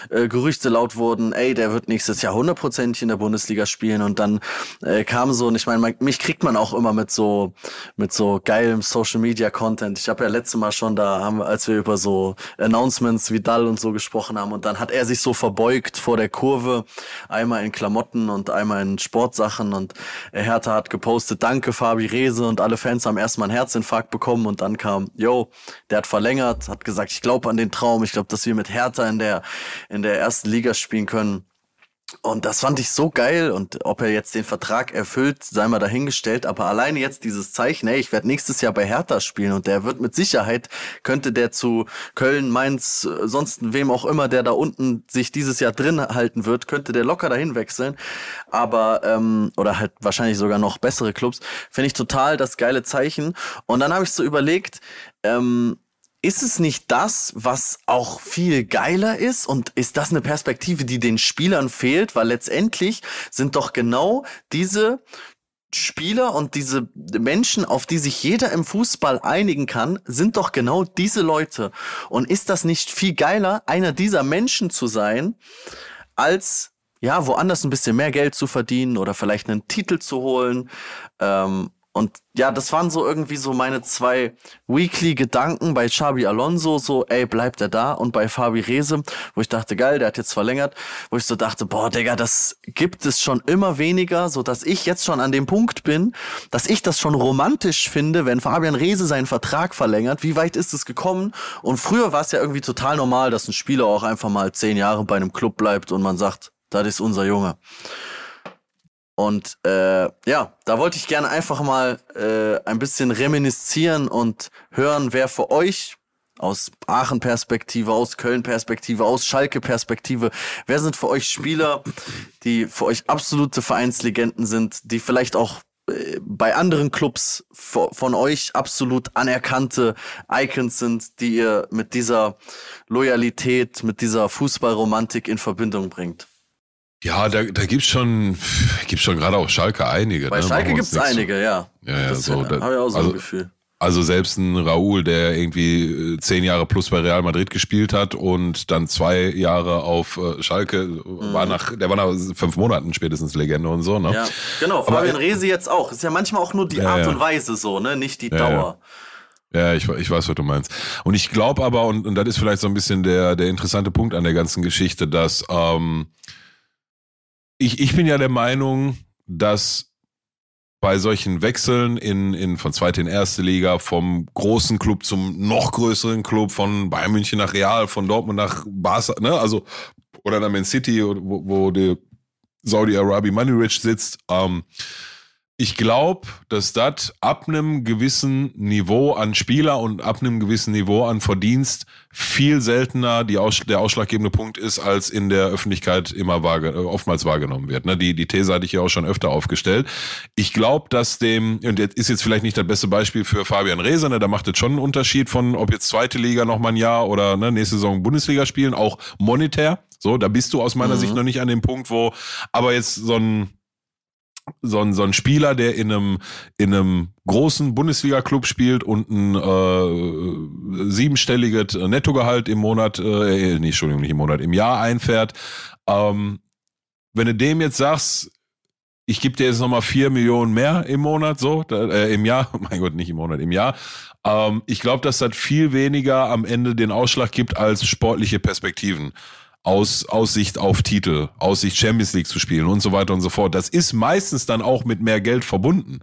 äh, Gerüchte laut wurden, ey, der wird nächstes Jahr hundertprozentig in der Bundesliga spielen. Und dann äh, kam so, und ich meine, mich kriegt man auch immer mit so mit so geilem Social Media Content. Ich habe ja letztes Mal schon da, haben, als wir über so Announcements wie Dall und so gesprochen haben und dann hat er sich so verbeugt vor der Kurve, einmal in Klamotten und einmal in Sportsachen. Und Hertha hat gepostet, danke Fabi Rehse und alle Fans haben erstmal einen Herzinfarkt bekommen. Und dann kam, yo, der hat verlängert, hat gesagt, ich glaube an den Traum, ich glaube, dass wir mit Hertha in der in der ersten Liga spielen können. Und das fand ich so geil. Und ob er jetzt den Vertrag erfüllt, sei mal dahingestellt. Aber alleine jetzt dieses Zeichen, ey, ich werde nächstes Jahr bei Hertha spielen und der wird mit Sicherheit, könnte der zu Köln, Mainz, sonst wem auch immer, der da unten sich dieses Jahr drin halten wird, könnte der locker dahin wechseln. Aber, ähm, oder halt wahrscheinlich sogar noch bessere Clubs. Finde ich total das geile Zeichen. Und dann habe ich so überlegt, ähm, ist es nicht das, was auch viel geiler ist? Und ist das eine Perspektive, die den Spielern fehlt? Weil letztendlich sind doch genau diese Spieler und diese Menschen, auf die sich jeder im Fußball einigen kann, sind doch genau diese Leute. Und ist das nicht viel geiler, einer dieser Menschen zu sein, als ja, woanders ein bisschen mehr Geld zu verdienen oder vielleicht einen Titel zu holen? Ähm, und ja, das waren so irgendwie so meine zwei Weekly-Gedanken bei Xabi Alonso, so, ey, bleibt er da? Und bei Fabi Rese, wo ich dachte, geil, der hat jetzt verlängert, wo ich so dachte, boah, Digga, das gibt es schon immer weniger, so dass ich jetzt schon an dem Punkt bin, dass ich das schon romantisch finde, wenn Fabian Rese seinen Vertrag verlängert. Wie weit ist es gekommen? Und früher war es ja irgendwie total normal, dass ein Spieler auch einfach mal zehn Jahre bei einem Club bleibt und man sagt, das ist unser Junge. Und äh, ja, da wollte ich gerne einfach mal äh, ein bisschen reminiszieren und hören, wer für euch aus Aachen-Perspektive, aus Köln-Perspektive, aus Schalke-Perspektive, wer sind für euch Spieler, die für euch absolute Vereinslegenden sind, die vielleicht auch äh, bei anderen Clubs von euch absolut anerkannte Icons sind, die ihr mit dieser Loyalität, mit dieser Fußballromantik in Verbindung bringt? Ja, da, da gibt's schon, gibt's schon gerade auch Schalke einige. Bei ne? Schalke gibt's einige, ja. Ja, ja, das so. Da, habe ich auch so also, ein Gefühl. Also selbst ein Raoul, der irgendwie äh, zehn Jahre plus bei Real Madrid gespielt hat und dann zwei Jahre auf äh, Schalke, mhm. war nach, der war nach fünf Monaten spätestens Legende und so, ne? Ja, genau. Fabian Resi jetzt auch. Ist ja manchmal auch nur die Ja, Art ja. und Weise so, ne? Nicht die Dauer. Ja, ich, ich weiß, was du meinst. Und ich glaube aber, und, und das ist vielleicht so ein bisschen der, der interessante Punkt an der ganzen Geschichte, dass ähm, ich, ich bin ja der Meinung, dass bei solchen Wechseln in, in von zweite in erste Liga, vom großen Club zum noch größeren Club, von Bayern München nach Real, von Dortmund nach Barca, ne, also, oder nach Man City, wo, wo der Saudi-Arabi Money Rich sitzt, ähm, ich glaube, dass das ab einem gewissen Niveau an Spieler und ab einem gewissen Niveau an Verdienst viel seltener die Aus der ausschlaggebende Punkt ist, als in der Öffentlichkeit immer wahrge äh, oftmals wahrgenommen wird. Ne? Die, die These hatte ich ja auch schon öfter aufgestellt. Ich glaube, dass dem, und das ist jetzt vielleicht nicht das beste Beispiel für Fabian Reese, ne? da macht es schon einen Unterschied von, ob jetzt zweite Liga noch mal ein Jahr oder ne, nächste Saison Bundesliga spielen, auch monetär. So, da bist du aus meiner Mhm. Sicht noch nicht an dem Punkt, wo, aber jetzt so ein, so ein, so ein Spieler, der in einem, in einem großen Bundesliga-Club spielt und ein äh, siebenstelliges Nettogehalt im Monat, äh, nicht, Entschuldigung, nicht im Monat, im Jahr einfährt, ähm, wenn du dem jetzt sagst, ich gebe dir jetzt nochmal vier Millionen mehr im Monat, so, äh, im Jahr, mein Gott, nicht im Monat, im Jahr. Ähm, ich glaube, dass das viel weniger am Ende den Ausschlag gibt als sportliche Perspektiven. Aus Aussicht auf Titel, Aussicht Champions League zu spielen und so weiter und so fort. Das ist meistens dann auch mit mehr Geld verbunden.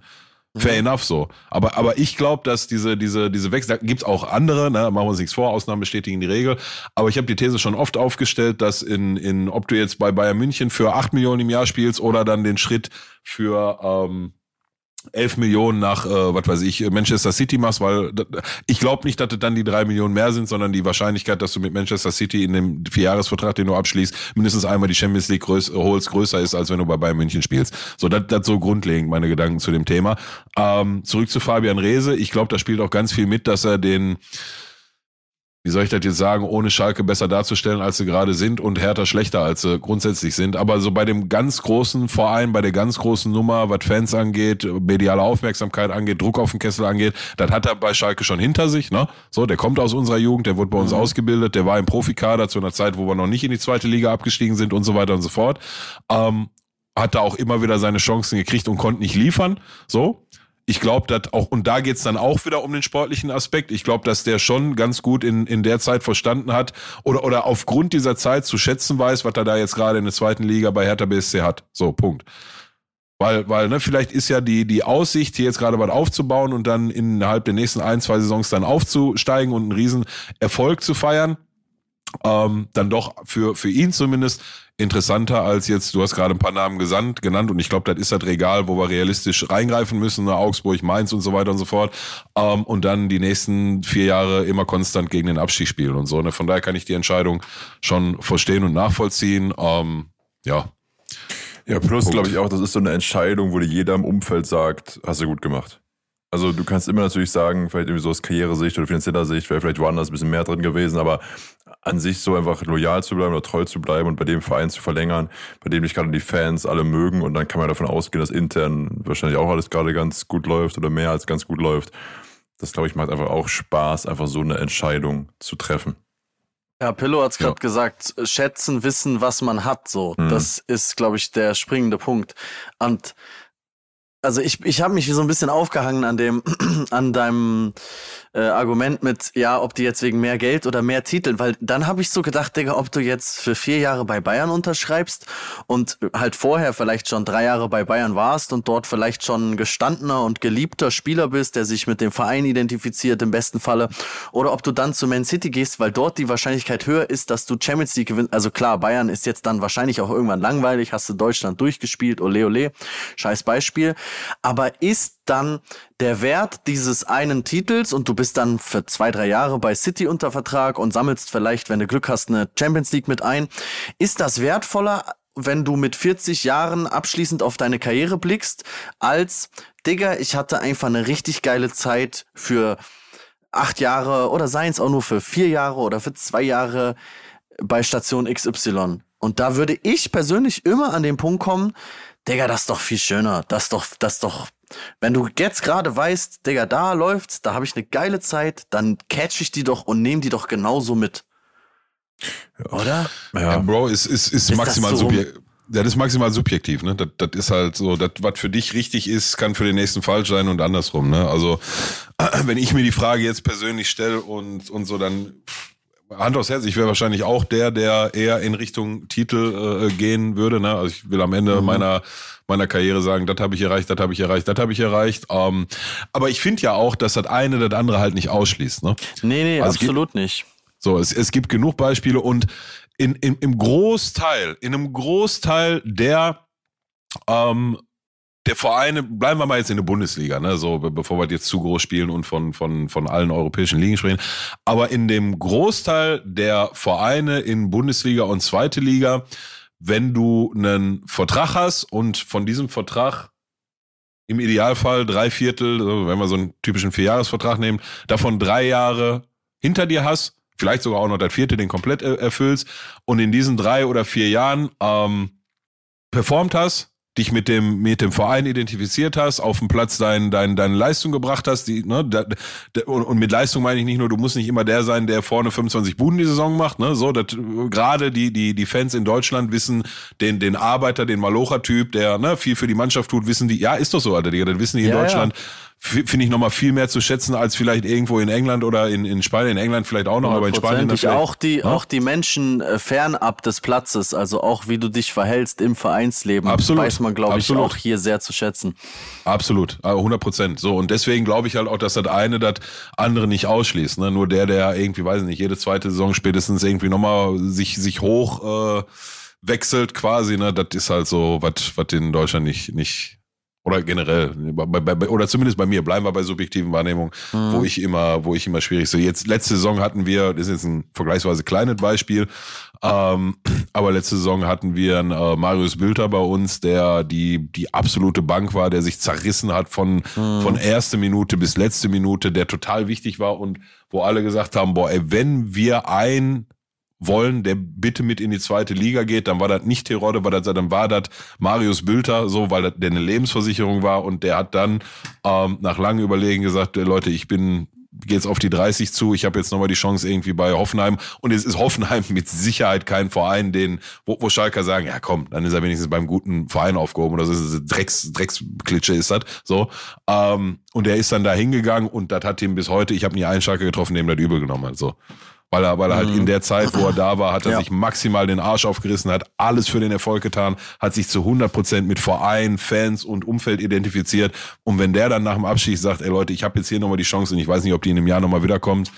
Fair enough so. Aber, aber ich glaube, dass diese, diese, diese Wechsel, da gibt's auch andere, ne, machen wir uns nichts vor, Ausnahmen bestätigen die Regel. Aber ich habe die These schon oft aufgestellt, dass in, in, ob du jetzt bei Bayern München für 8 Millionen im Jahr spielst oder dann den Schritt für ähm, 11 Millionen nach, äh, was weiß ich, Manchester City machst, weil ich glaube nicht, dass das dann die 3 Millionen mehr sind, sondern die Wahrscheinlichkeit, dass du mit Manchester City in dem Vierjahresvertrag, den du abschließt, mindestens einmal die Champions League größ, holst, größer ist, als wenn du bei Bayern München spielst. So, das das so grundlegend meine Gedanken zu dem Thema. Ähm, zurück zu Fabian Reese. Ich glaube, da spielt auch ganz viel mit, dass er den wie soll ich das jetzt sagen, ohne Schalke besser darzustellen, als sie gerade sind und Hertha schlechter, als sie grundsätzlich sind. Aber so bei dem ganz großen Verein, bei der ganz großen Nummer, was Fans angeht, mediale Aufmerksamkeit angeht, Druck auf den Kessel angeht, das hat er bei Schalke schon hinter sich. Ne? So, der kommt aus unserer Jugend, der wurde bei uns ausgebildet, der war im Profikader zu einer Zeit, wo wir noch nicht in die zweite Liga abgestiegen sind und so weiter und so fort. Ähm, hat da auch immer wieder seine Chancen gekriegt und konnte nicht liefern. So, ich glaube, dass auch, und da geht's dann auch wieder um den sportlichen Aspekt. Ich glaube, dass der schon ganz gut in, in der Zeit verstanden hat oder, oder aufgrund dieser Zeit zu schätzen weiß, was er da jetzt gerade in der zweiten Liga bei Hertha BSC hat. So, Punkt. Weil, weil, ne, vielleicht ist ja die, die Aussicht, hier jetzt gerade was aufzubauen und dann innerhalb der nächsten ein, zwei Saisons dann aufzusteigen und einen riesen Erfolg zu feiern, ähm, dann doch für, für ihn zumindest interessanter als jetzt, du hast gerade ein paar Namen gesandt, genannt und ich glaube, das ist das Regal, wo wir realistisch reingreifen müssen, ne, Augsburg, Mainz und so weiter und so fort ähm, und dann die nächsten vier Jahre immer konstant gegen den Abstieg spielen und so. Ne? Von daher kann ich die Entscheidung schon verstehen und nachvollziehen. Ähm, ja, Ja, plus glaube ich auch, das ist so eine Entscheidung, wo dir jeder im Umfeld sagt, hast du gut gemacht. Also du kannst immer natürlich sagen, vielleicht irgendwie so aus Karrieresicht oder finanzieller Sicht, wäre vielleicht woanders ein bisschen mehr drin gewesen, aber an sich so einfach loyal zu bleiben oder treu zu bleiben und bei dem Verein zu verlängern, bei dem dich gerade die Fans alle mögen und dann kann man davon ausgehen, dass intern wahrscheinlich auch alles gerade ganz gut läuft oder mehr als ganz gut läuft. Das glaube ich macht einfach auch Spaß, einfach so eine Entscheidung zu treffen. Ja, Pillow hat's gerade Ja. gesagt, schätzen, wissen, was man hat, so. Mhm. Das ist, glaube ich, der springende Punkt. Und also ich, ich habe mich so ein bisschen aufgehangen an dem, an deinem äh, Argument mit, ja, ob die jetzt wegen mehr Geld oder mehr Titeln, weil dann habe ich so gedacht, Digga, ob du jetzt für vier Jahre bei Bayern unterschreibst und halt vorher vielleicht schon drei Jahre bei Bayern warst und dort vielleicht schon gestandener und geliebter Spieler bist, der sich mit dem Verein identifiziert im besten Falle, oder ob du dann zu Man City gehst, weil dort die Wahrscheinlichkeit höher ist, dass du Champions League gewinnst. Also klar, Bayern ist jetzt dann wahrscheinlich auch irgendwann langweilig, hast du Deutschland durchgespielt, ole ole, scheiß Beispiel. Aber ist dann der Wert dieses einen Titels und du bist dann für zwei, drei Jahre bei City unter Vertrag und sammelst vielleicht, wenn du Glück hast, eine Champions League mit ein. Ist das wertvoller, wenn du mit 40 Jahren abschließend auf deine Karriere blickst, als, Digga, ich hatte einfach eine richtig geile Zeit für acht Jahre oder seien es auch nur für vier Jahre oder für zwei Jahre bei Station XY. Und da würde ich persönlich immer an den Punkt kommen, Digga, das ist doch viel schöner. Das ist doch, das ist doch, wenn du jetzt gerade weißt, Digga, da läuft's, da habe ich eine geile Zeit, dann catch ich die doch und nehme die doch genauso mit. Oder? Ja, ja Bro, ist, ist, ist, ist maximal so subjektiv. Das ist maximal subjektiv, ne? Das, das ist halt so, das, was für dich richtig ist, kann für den nächsten falsch sein und andersrum, ne? Also, wenn ich mir die Frage jetzt persönlich stelle und, und so, dann Hand aufs Herz, ich wäre wahrscheinlich auch der, der eher in Richtung Titel äh, gehen würde. Ne? Also ich will am Ende mhm. meiner meiner Karriere sagen, das habe ich erreicht, das habe ich erreicht, das habe ich erreicht. Ähm, aber ich finde ja auch, dass das eine das andere halt nicht ausschließt. Ne? Nee, nee, also absolut gibt, nicht. So, es, es gibt genug Beispiele und in, in, im Großteil, in einem Großteil der ähm, der Vereine, bleiben wir mal jetzt in der Bundesliga, ne, so bevor wir jetzt zu groß spielen und von, von, von allen europäischen Ligen sprechen. Aber in dem Großteil der Vereine in Bundesliga und zweite Liga, wenn du einen Vertrag hast und von diesem Vertrag im Idealfall drei Viertel, wenn wir so einen typischen Vierjahresvertrag nehmen, davon drei Jahre hinter dir hast, vielleicht sogar auch noch der vierte, den komplett erfüllst und in diesen drei oder vier Jahren ähm, performt hast, dich mit dem mit dem Verein identifiziert hast, auf dem Platz dein, dein, deine Leistung gebracht hast, die, ne, da, da, und, mit Leistung meine ich nicht nur, du musst nicht immer der sein, der vorne 25 Buden die Saison macht, ne, so, gerade die, die, die Fans in Deutschland wissen, den, den Arbeiter, den Malocher-Typ, der, ne, viel für die Mannschaft tut, wissen die, ja, ist doch so, Alter, Digga, das wissen die in ja, Deutschland. Ja finde ich nochmal viel mehr zu schätzen als vielleicht irgendwo in England oder in, in Spanien. In England vielleicht auch noch, aber in Spanien natürlich. Auch die, ja? auch die Menschen äh, fernab des Platzes, also auch wie du dich verhältst im Vereinsleben, Absolut. weiß man, glaube ich, auch hier sehr zu schätzen. Absolut, 100 Prozent. So, und deswegen glaube ich halt auch, dass das eine das andere nicht ausschließt. Ne? Nur der, der irgendwie, weiß ich nicht, jede zweite Saison spätestens irgendwie nochmal sich, sich hoch äh, wechselt quasi, ne, das ist halt so, was was in Deutschland nicht, nicht, oder generell, bei, bei, oder zumindest bei mir, bleiben wir bei subjektiven Wahrnehmungen, mhm. wo ich immer, wo ich immer schwierig so. Jetzt letzte Saison hatten wir, das ist jetzt ein vergleichsweise kleines Beispiel, ähm, aber letzte Saison hatten wir einen äh, Marius Bülter bei uns, der die die absolute Bank war, der sich zerrissen hat von mhm. von erste Minute bis letzte Minute, der total wichtig war und wo alle gesagt haben, boah, ey, wenn wir ein wollen, der bitte mit in die zweite Liga geht, dann war das nicht Terodde, war das, dann war das Marius Bülter, so, weil das der eine Lebensversicherung war und der hat dann ähm, nach langem Überlegen gesagt, Leute, ich bin geht's auf die 30 zu. Ich habe jetzt nochmal die Chance irgendwie bei Hoffenheim. Und es ist Hoffenheim mit Sicherheit kein Verein, den, wo, wo Schalker sagen, ja komm, dann ist er wenigstens beim guten Verein aufgehoben oder so. ist Drecks, Drecksklitsche ist das. So. Ähm, und er ist dann da hingegangen und das hat ihm bis heute, ich habe nie einen Schalker getroffen, dem das übel genommen hat. So weil er, weil er halt in mhm. der Zeit, wo er da war, hat er ja. sich maximal den Arsch aufgerissen, hat alles für den Erfolg getan, hat sich zu 100 Prozent mit Verein, Fans und Umfeld identifiziert. Und wenn der dann nach dem Abschied sagt, ey Leute, ich habe jetzt hier nochmal die Chance und ich weiß nicht, ob die in einem Jahr nochmal wiederkommt,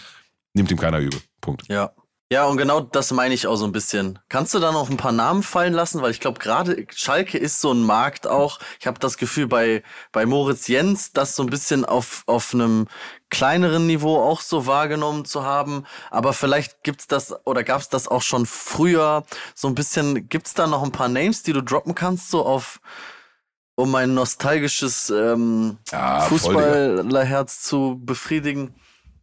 nimmt ihm keiner übel. Punkt. Ja. Ja, und genau das meine ich auch so ein bisschen. Kannst du da noch ein paar Namen fallen lassen? Weil ich glaube, gerade Schalke ist so ein Markt auch. Ich habe das Gefühl, bei, bei Moritz Jens, das so ein bisschen auf, auf einem kleineren Niveau auch so wahrgenommen zu haben. Aber vielleicht gibt's das oder gab's das auch schon früher so ein bisschen. Gibt's da noch ein paar Names, die du droppen kannst, so auf um ein nostalgisches ähm, ja, Fußballerherz zu befriedigen?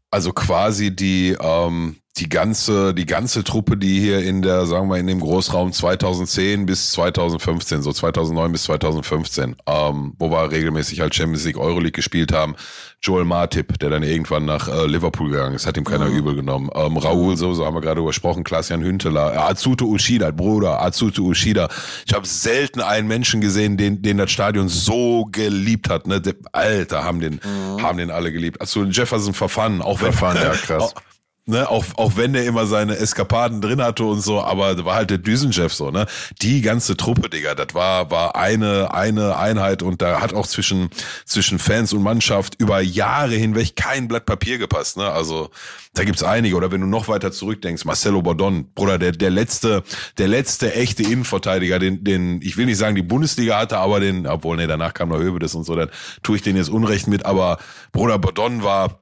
Also quasi die, ähm, die ganze, die ganze Truppe, die hier in der, sagen wir, in dem Großraum 2010 bis 2015, so 2009 bis 2015, ähm, wo wir regelmäßig halt Champions League, Euroleague gespielt haben. Joel Martip, der dann irgendwann nach äh, Liverpool gegangen ist, hat ihm keiner mhm. übel genommen. Ähm, Raoul, so, so haben wir gerade übersprochen, Klaas-Jan Hünteler, äh, Azuto Ushida, Bruder, Azuto Ushida. Ich habe selten einen Menschen gesehen, den, den das Stadion so geliebt hat. Ne? Alter, haben den, mhm. haben den alle geliebt. Also Jefferson Verfahren, auch wenn, Verfahren, ja krass. Ne, auch, auch wenn der immer seine Eskapaden drin hatte und so, aber war halt der Düsenchef so, ne? Die ganze Truppe, Digga, das war, war eine, eine Einheit und da hat auch zwischen, zwischen Fans und Mannschaft über Jahre hinweg kein Blatt Papier gepasst, ne? Also, da gibt's einige. Oder wenn du noch weiter zurückdenkst, Marcelo Bordon, Bruder, der, der letzte, der letzte echte Innenverteidiger, den, den, ich will nicht sagen, die Bundesliga hatte, aber den, obwohl, nee, danach kam noch Hövedes und so, dann tue ich den jetzt Unrecht mit, aber Bruder Bordon war,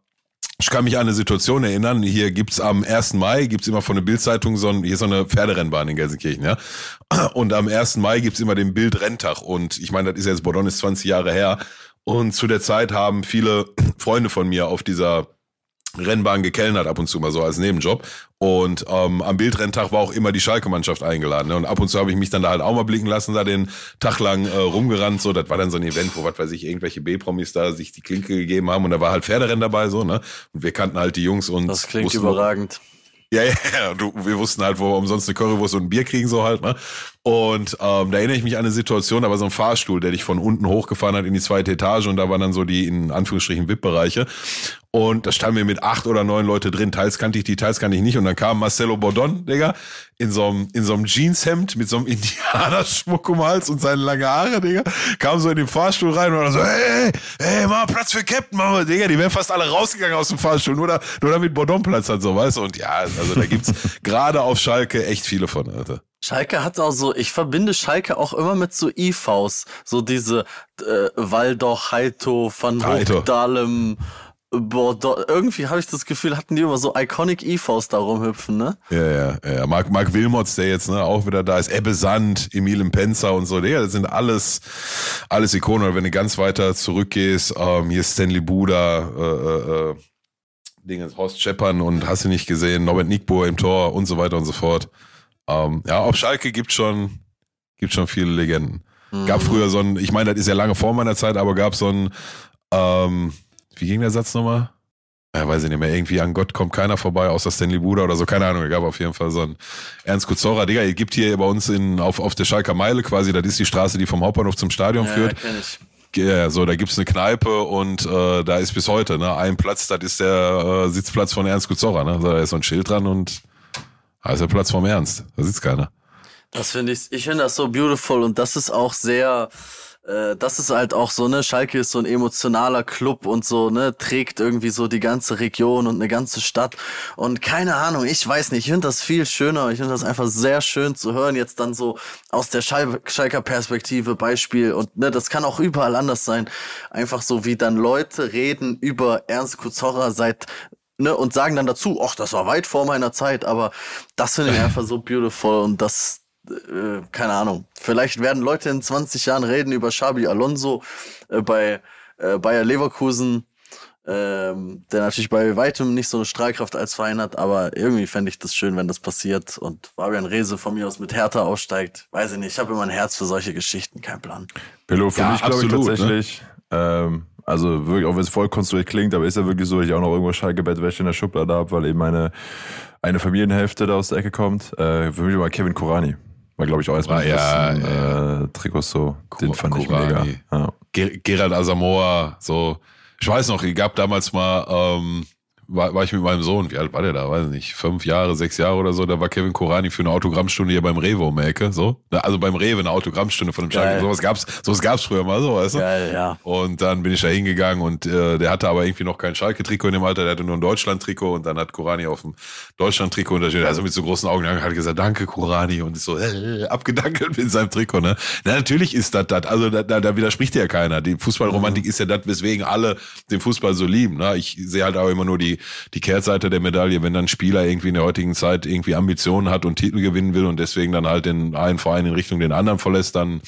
ich kann mich an eine Situation erinnern, hier gibt's am 1. Mai, gibt's immer von der Bildzeitung so ein, hier so eine Pferderennbahn in Gelsenkirchen, ja. Und am 1. Mai gibt's immer den Bildrenntag. Und ich meine, das ist jetzt, Bordon ist 20 Jahre her. Und zu der Zeit haben viele Freunde von mir auf dieser Rennbahn gekellnert ab und zu mal so als Nebenjob. Und ähm, am Bildrenntag war auch immer die Schalke-Mannschaft eingeladen. Ne? Und ab und zu habe ich mich dann da halt auch mal blicken lassen, da den Tag lang äh, rumgerannt. So, das war dann so ein Event, wo, was weiß ich, irgendwelche B-Promis da sich die Klinke gegeben haben. Und da war halt Pferderennen dabei, so, ne? Und wir kannten halt die Jungs und. Das klingt überragend. Ja, ja, ja. Du, wir wussten halt, wo wir umsonst eine Currywurst und ein Bier kriegen, so halt, ne? Und ähm, da erinnere ich mich an eine Situation, da war so ein Fahrstuhl, der dich von unten hochgefahren hat in die zweite Etage und da waren dann so die in Anführungsstrichen VIP-Bereiche. Und da standen wir mit acht oder neun Leute drin. Teils kannte ich die, teils kannte ich nicht. Und dann kam Marcelo Bordon, Digga, in so einem, in so einem Jeanshemd mit so einem Indianerschmuck um Hals und seine lange Haare, Digga, kam so in den Fahrstuhl rein und dann so, hey, hey, mach Platz für Captain, Mama, Digga, die wären fast alle rausgegangen aus dem Fahrstuhl, nur, da, nur damit Bordon Platz hat, so, weißt du. Und ja, also da gibt's gerade auf Schalke echt viele von, Alter. Schalke hat auch so, ich verbinde Schalke auch immer mit so IVs, so diese äh, Waldoch, Heito, Van Hoogdalem, Bordeaux. Irgendwie habe ich das Gefühl, hatten die immer so iconic IVs da rumhüpfen, ne? Ja, ja, ja. Marc, Marc Wilmots, der jetzt ne, auch wieder da ist, Ebbe Sand, Emil Penzer und so, ja, das sind alles, alles Ikonen. Wenn du ganz weiter zurückgehst, ähm, hier ist Stanley Buda, äh, äh, äh Dingens, Horst Scheppern und hast du nicht gesehen, Norbert Nickbohr im Tor und so weiter und so fort. Ähm, ja, auf Schalke gibt schon, gibt schon viele Legenden. Mhm. Gab früher so ein, ich meine, das ist ja lange vor meiner Zeit, aber gab so ein, ähm, wie ging der Satz nochmal? Ja, weiß ich nicht mehr, irgendwie an Gott kommt keiner vorbei, außer Stanley Buda oder so, keine Ahnung, es gab auf jeden Fall so ein Ernst Kuzora, Digga, ihr gibt hier bei uns in, auf, auf der Schalker Meile quasi, das ist die Straße, die vom Hauptbahnhof zum Stadion ja, führt. Kenn ich. Ja, so, da gibt's eine Kneipe und äh, da ist bis heute, ne, ein Platz, das ist der äh, Sitzplatz von Ernst Kuzora, ne? Da ist so ein Schild dran und da ist der Platz vom Ernst. Da sitzt keiner. Das finde ich, ich finde das so beautiful und das ist auch sehr, äh, das ist halt auch so, ne, Schalke ist so ein emotionaler Club und so, ne, trägt irgendwie so die ganze Region und eine ganze Stadt. Und keine Ahnung, ich weiß nicht, ich finde das viel schöner, ich finde das einfach sehr schön zu hören, jetzt dann so aus der Schal Schalker Perspektive Beispiel. Und ne, das kann auch überall anders sein, einfach so wie dann Leute reden über Ernst Kuzorra seit ne, und sagen dann dazu, ach, das war weit vor meiner Zeit, aber das finde ich einfach so beautiful und das, äh, keine Ahnung. Vielleicht werden Leute in 20 Jahren reden über Xabi Alonso äh, bei äh, Bayer Leverkusen, ähm, der natürlich bei weitem nicht so eine Strahlkraft als Verein hat, aber irgendwie fände ich das schön, wenn das passiert und Fabian Rehse von mir aus mit Hertha aussteigt. Weiß ich nicht, ich habe immer ein Herz für solche Geschichten, kein Plan. Pillow für ja, mich, glaube ich, ne? tatsächlich. Ne? Ähm, also wirklich, auch wenn es voll konstruiert klingt, aber ist ja wirklich so, dass ich auch noch irgendwo Schalke-Bettwäsche in der Schublade habe, weil eben meine eine Familienhälfte da aus der Ecke kommt. Äh, für mich war Kevin Kurani. War, glaube ich, auch erstmal ja, ja. Äh, Trikots so. Den fand Kurani. ich mega. Ja. Gerald Asamoah, so. Ich weiß noch, es gab damals mal ähm, war, war ich mit meinem Sohn, wie alt war der da? Weiß nicht, fünf Jahre, sechs Jahre oder so, da war Kevin Korani für eine Autogrammstunde hier beim Rewe um die Ecke, so. Also beim Rewe eine Autogrammstunde von einem Schalke. Sowas gab's, sowas gab's früher mal so, weißt du? Geil, ja. Und dann bin ich da hingegangen und äh, der hatte aber irgendwie noch kein Schalke-Trikot in dem Alter, der hatte nur ein Deutschland-Trikot und dann hat Korani auf dem Deutschland-Trikot unterstützt, also mit so großen Augen hat gesagt, danke Korani und ist so äh, abgedankelt mit seinem Trikot, ne? Na, natürlich ist das das, also da, da, da widerspricht ja keiner. Die Fußballromantik mhm. ist ja das, weswegen alle den Fußball so lieben, ne? Ich sehe halt auch immer nur die, die Kehrseite Seite der Medaille, wenn dann ein Spieler irgendwie in der heutigen Zeit irgendwie Ambitionen hat und Titel gewinnen will und deswegen dann halt den einen Verein in Richtung den anderen verlässt, dann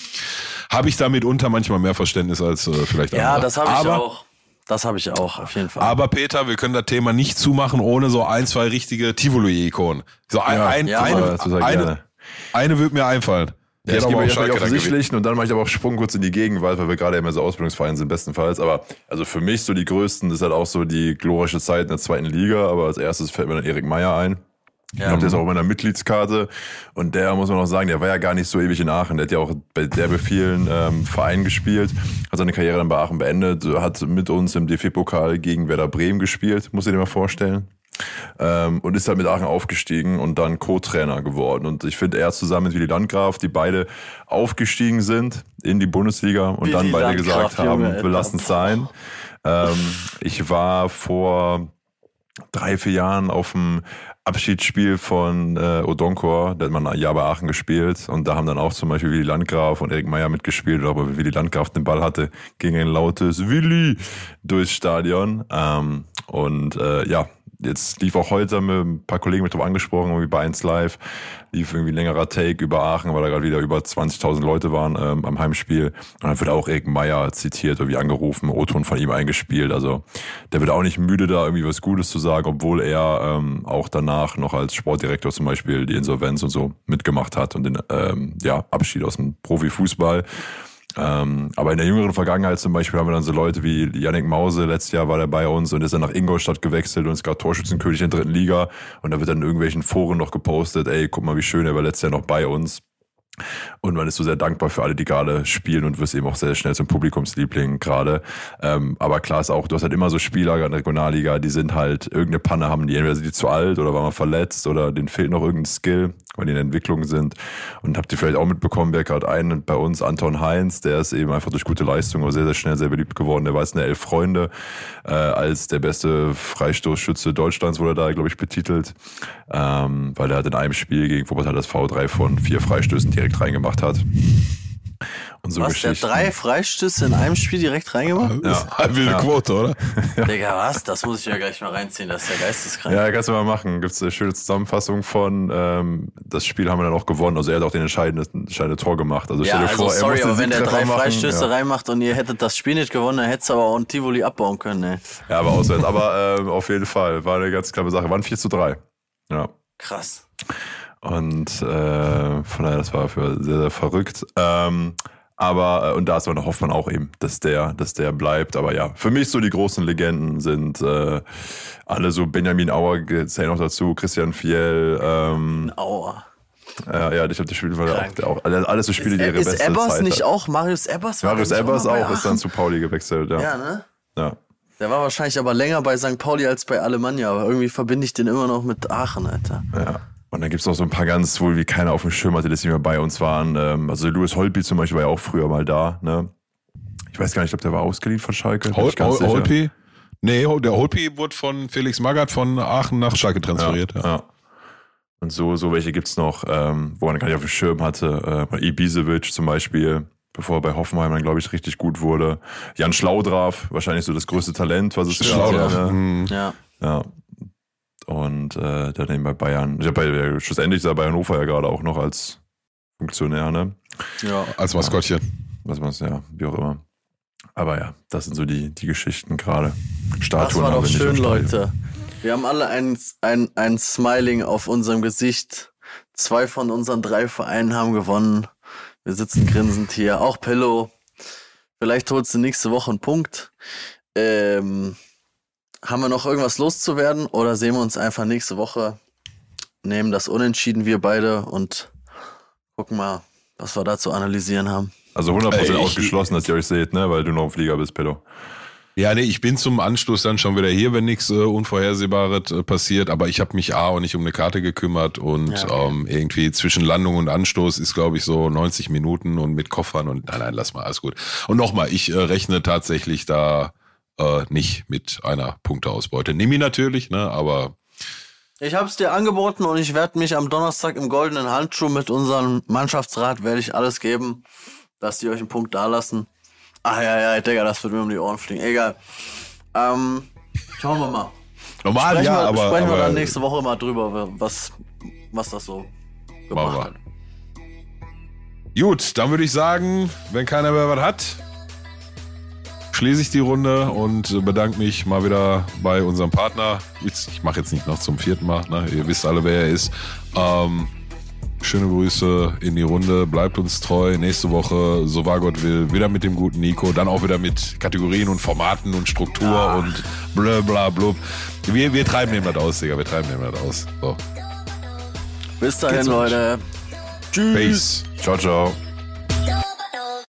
habe ich damit unter manchmal mehr Verständnis als äh, vielleicht andere. Ja, das habe ich auch. das habe ich auch, auf jeden Fall. Aber Peter, wir können das Thema nicht zumachen ohne so ein, zwei richtige Tivoli-Ikonen. So ein, Ja, ein, ja, eine, aber eine, eine wird mir einfallen. Ja, ich gehe mal auch gewählt. offensichtlichen und dann mache ich aber auch Sprung kurz in die Gegenwart, weil wir gerade immer so Ausbildungsverein sind, bestenfalls. Aber also für mich so die größten ist halt auch so die glorreiche Zeit in der zweiten Liga. Aber als erstes fällt mir dann Erik Meyer ein. Ich glaube, der ist auch auf meiner Mitgliedskarte. Und der, muss man auch sagen, der war ja gar nicht so ewig in Aachen. Der hat ja auch bei derbe vielen ähm, Vereinen gespielt, hat seine Karriere dann bei Aachen beendet, hat mit uns im DFB-Pokal gegen Werder Bremen gespielt, muss ich dir mal vorstellen. Ähm, und ist halt mit Aachen aufgestiegen und dann Co-Trainer geworden. Und ich finde, er zusammen mit Willi Landgraf, die beide aufgestiegen sind in die Bundesliga und Willi dann beide Landgraf, gesagt haben, Junge, wir lassen es sein. Ähm, ich war vor drei, vier Jahren auf dem Abschiedsspiel von äh, Odonkor, da hat man ein Jahr bei Aachen gespielt. Und da haben dann auch zum Beispiel Willi Landgraf und Erik Meyer mitgespielt, aber Willi Landgraf den Ball hatte, ging ein lautes Willi durchs Stadion. Ähm, und äh, ja, jetzt lief auch heute mit ein paar Kollegen mit drauf angesprochen, irgendwie bei 1 Live, lief irgendwie ein längerer Take über Aachen, weil da gerade wieder über 20.000 Leute waren ähm, am Heimspiel. Und dann wird auch Erik Meyer zitiert, irgendwie angerufen, O-Ton von ihm eingespielt. Also der wird auch nicht müde, da irgendwie was Gutes zu sagen, obwohl er ähm, auch danach noch als Sportdirektor zum Beispiel die Insolvenz und so mitgemacht hat und den ähm, ja, Abschied aus dem Profifußball. Ähm, aber in der jüngeren Vergangenheit zum Beispiel haben wir dann so Leute wie Yannick Mause, letztes Jahr war der bei uns und ist dann nach Ingolstadt gewechselt und ist gerade Torschützenkönig in der dritten Liga. Und da wird dann in irgendwelchen Foren noch gepostet, ey, guck mal, wie schön, er war letztes Jahr noch bei uns. Und man ist so sehr dankbar für alle, die gerade spielen und wirst eben auch sehr schnell zum Publikumsliebling gerade. Ähm, aber klar ist auch, du hast halt immer so Spieler in der Regionalliga, die sind halt irgendeine Panne haben, die entweder sind die zu alt oder waren mal verletzt oder denen fehlt noch irgendein Skill, weil die in Entwicklung sind. Und habt ihr vielleicht auch mitbekommen, wer gerade einen bei uns, Anton Heinz, der ist eben einfach durch gute Leistung sehr, sehr schnell sehr beliebt geworden. Der war jetzt in der Elf Freunde äh, als der beste Freistoßschütze Deutschlands, wurde da, glaube ich, betitelt. Ähm, weil er hat in einem Spiel gegen Wuppertal das V3 von vier Freistößen direkt reingemacht hat. Und so was, der drei Freistöße in einem Spiel direkt reingemacht? Ja. Wilde Quote, oder? Digga, was? Das muss ich ja gleich mal reinziehen, das ist ja geisteskrank. Ja, kannst du mal machen. Gibt es eine schöne Zusammenfassung von. Ähm, das Spiel haben wir dann auch gewonnen. Also er hat auch den entscheidende, entscheidende Tor gemacht. Also Ja, stell dir also vor, er sorry, musste aber wenn der drei machen. Freistöße ja. reinmacht und ihr hättet das Spiel nicht gewonnen, dann hättest du aber auch ein Tivoli abbauen können, ey. Ja, aber auswärts. aber ähm, auf jeden Fall war eine ganz knappe Sache. Waren 4 zu 3. Ja. Krass. Und äh, von daher, das war für sehr, sehr verrückt. Ähm, aber, äh, und da ist man, hofft man auch eben, dass der, dass der bleibt. Aber ja, für mich so die großen Legenden sind äh, alle so Benjamin Auer zählen noch dazu, Christian Fiel, ähm, Aua. äh, ja, ich glaube, das Spiel war Krank. auch, auch alles so Spiele, die ihre Ist beste Ebbers Zeit nicht hatten. auch? Marius Ebbers? war Marius Ebbers auch, ist dann zu Pauli gewechselt, ja. Ja, ne? ja. Der war wahrscheinlich aber länger bei St. Pauli als bei Alemannia, aber irgendwie verbinde ich den immer noch mit Aachen, Alter. Ja. Und dann gibt's noch so ein paar ganz, wohl wie keiner auf dem Schirm hatte, die nicht mehr bei uns waren. Ähm, also Louis Holby zum Beispiel war ja auch früher mal da. Ne? Ich weiß gar nicht, ich glaube, der war ausgeliehen von Schalke. Hol ich ganz Hol sicher. Holpi? Nee, der Holpi wurde von Felix Magath von Aachen nach Schalke transferiert. Ja, Ja. ja. Und so, so welche gibt's noch, ähm, wo man gar nicht auf dem Schirm hatte. Äh, Ibisevic zum Beispiel, bevor er bei Hoffenheim dann, glaube ich, richtig gut wurde. Jan Schlaudraff, wahrscheinlich so das größte Talent, was es gab. Schlaudraff, Ne? hm. Ja. Ja. Und äh, dann eben bei Bayern. Ich hab bei, äh, schlussendlich ist er bei Hannover ja gerade auch noch als Funktionär, ne? Ja. Als Maskottchen. Was man ja, wie auch immer. Aber ja, das sind so die, die Geschichten gerade. Das Statuen war haben doch schön. Leute. Wir haben alle ein, ein, ein Smiling auf unserem Gesicht. Zwei von unseren drei Vereinen haben gewonnen. Wir sitzen grinsend hier. Auch Pillow. Vielleicht holst du nächste Woche einen Punkt. Ähm, haben wir noch irgendwas loszuwerden oder sehen wir uns einfach nächste Woche? Nehmen das Unentschieden wir beide und gucken mal, was wir da zu analysieren haben. Also 100% Ey, ich- ausgeschlossen, dass ihr euch seht, ne? Weil du noch ein Flieger bist, Pedro. Ja, nee, ich bin zum Anschluss dann schon wieder hier, wenn nichts äh, Unvorhersehbares äh, passiert. Aber ich habe mich A auch nicht um eine Karte gekümmert und Ja, okay. ähm, irgendwie zwischen Landung und Anstoß ist, glaube ich, so 90 Minuten und mit Koffern und nein, nein, lass mal, alles gut. Und nochmal, ich äh, rechne tatsächlich da äh, nicht mit einer Punkteausbeute. Nimm ihn natürlich, ne, aber Ich habe es dir angeboten und ich werde mich am Donnerstag im goldenen Handschuh mit unserem Mannschaftsrat werde ich alles geben, dass die euch einen Punkt dalassen. Ah ja, ja, Digga, das wird mir um die Ohren fliegen. Egal. Ähm, schauen wir mal. normal Sprechen, ja, wir, aber, sprechen aber wir dann nächste Woche mal drüber, was, was das so gebracht wir. hat. Gut, dann würde ich sagen, wenn keiner mehr was hat, schließe ich die Runde und bedanke mich mal wieder bei unserem Partner. Ich mache jetzt nicht noch zum vierten Mal, ne? ihr wisst alle, wer er ist. Ähm, schöne Grüße in die Runde, bleibt uns treu. Nächste Woche, so wahr Gott will, wieder mit dem guten Nico, dann auch wieder mit Kategorien und Formaten und Struktur ja. und bla bla blub. Wir, wir treiben dem das aus, Digga, wir treiben dem das aus. So. Bis dahin, Leute. Tschüss. Peace. Ciao, ciao.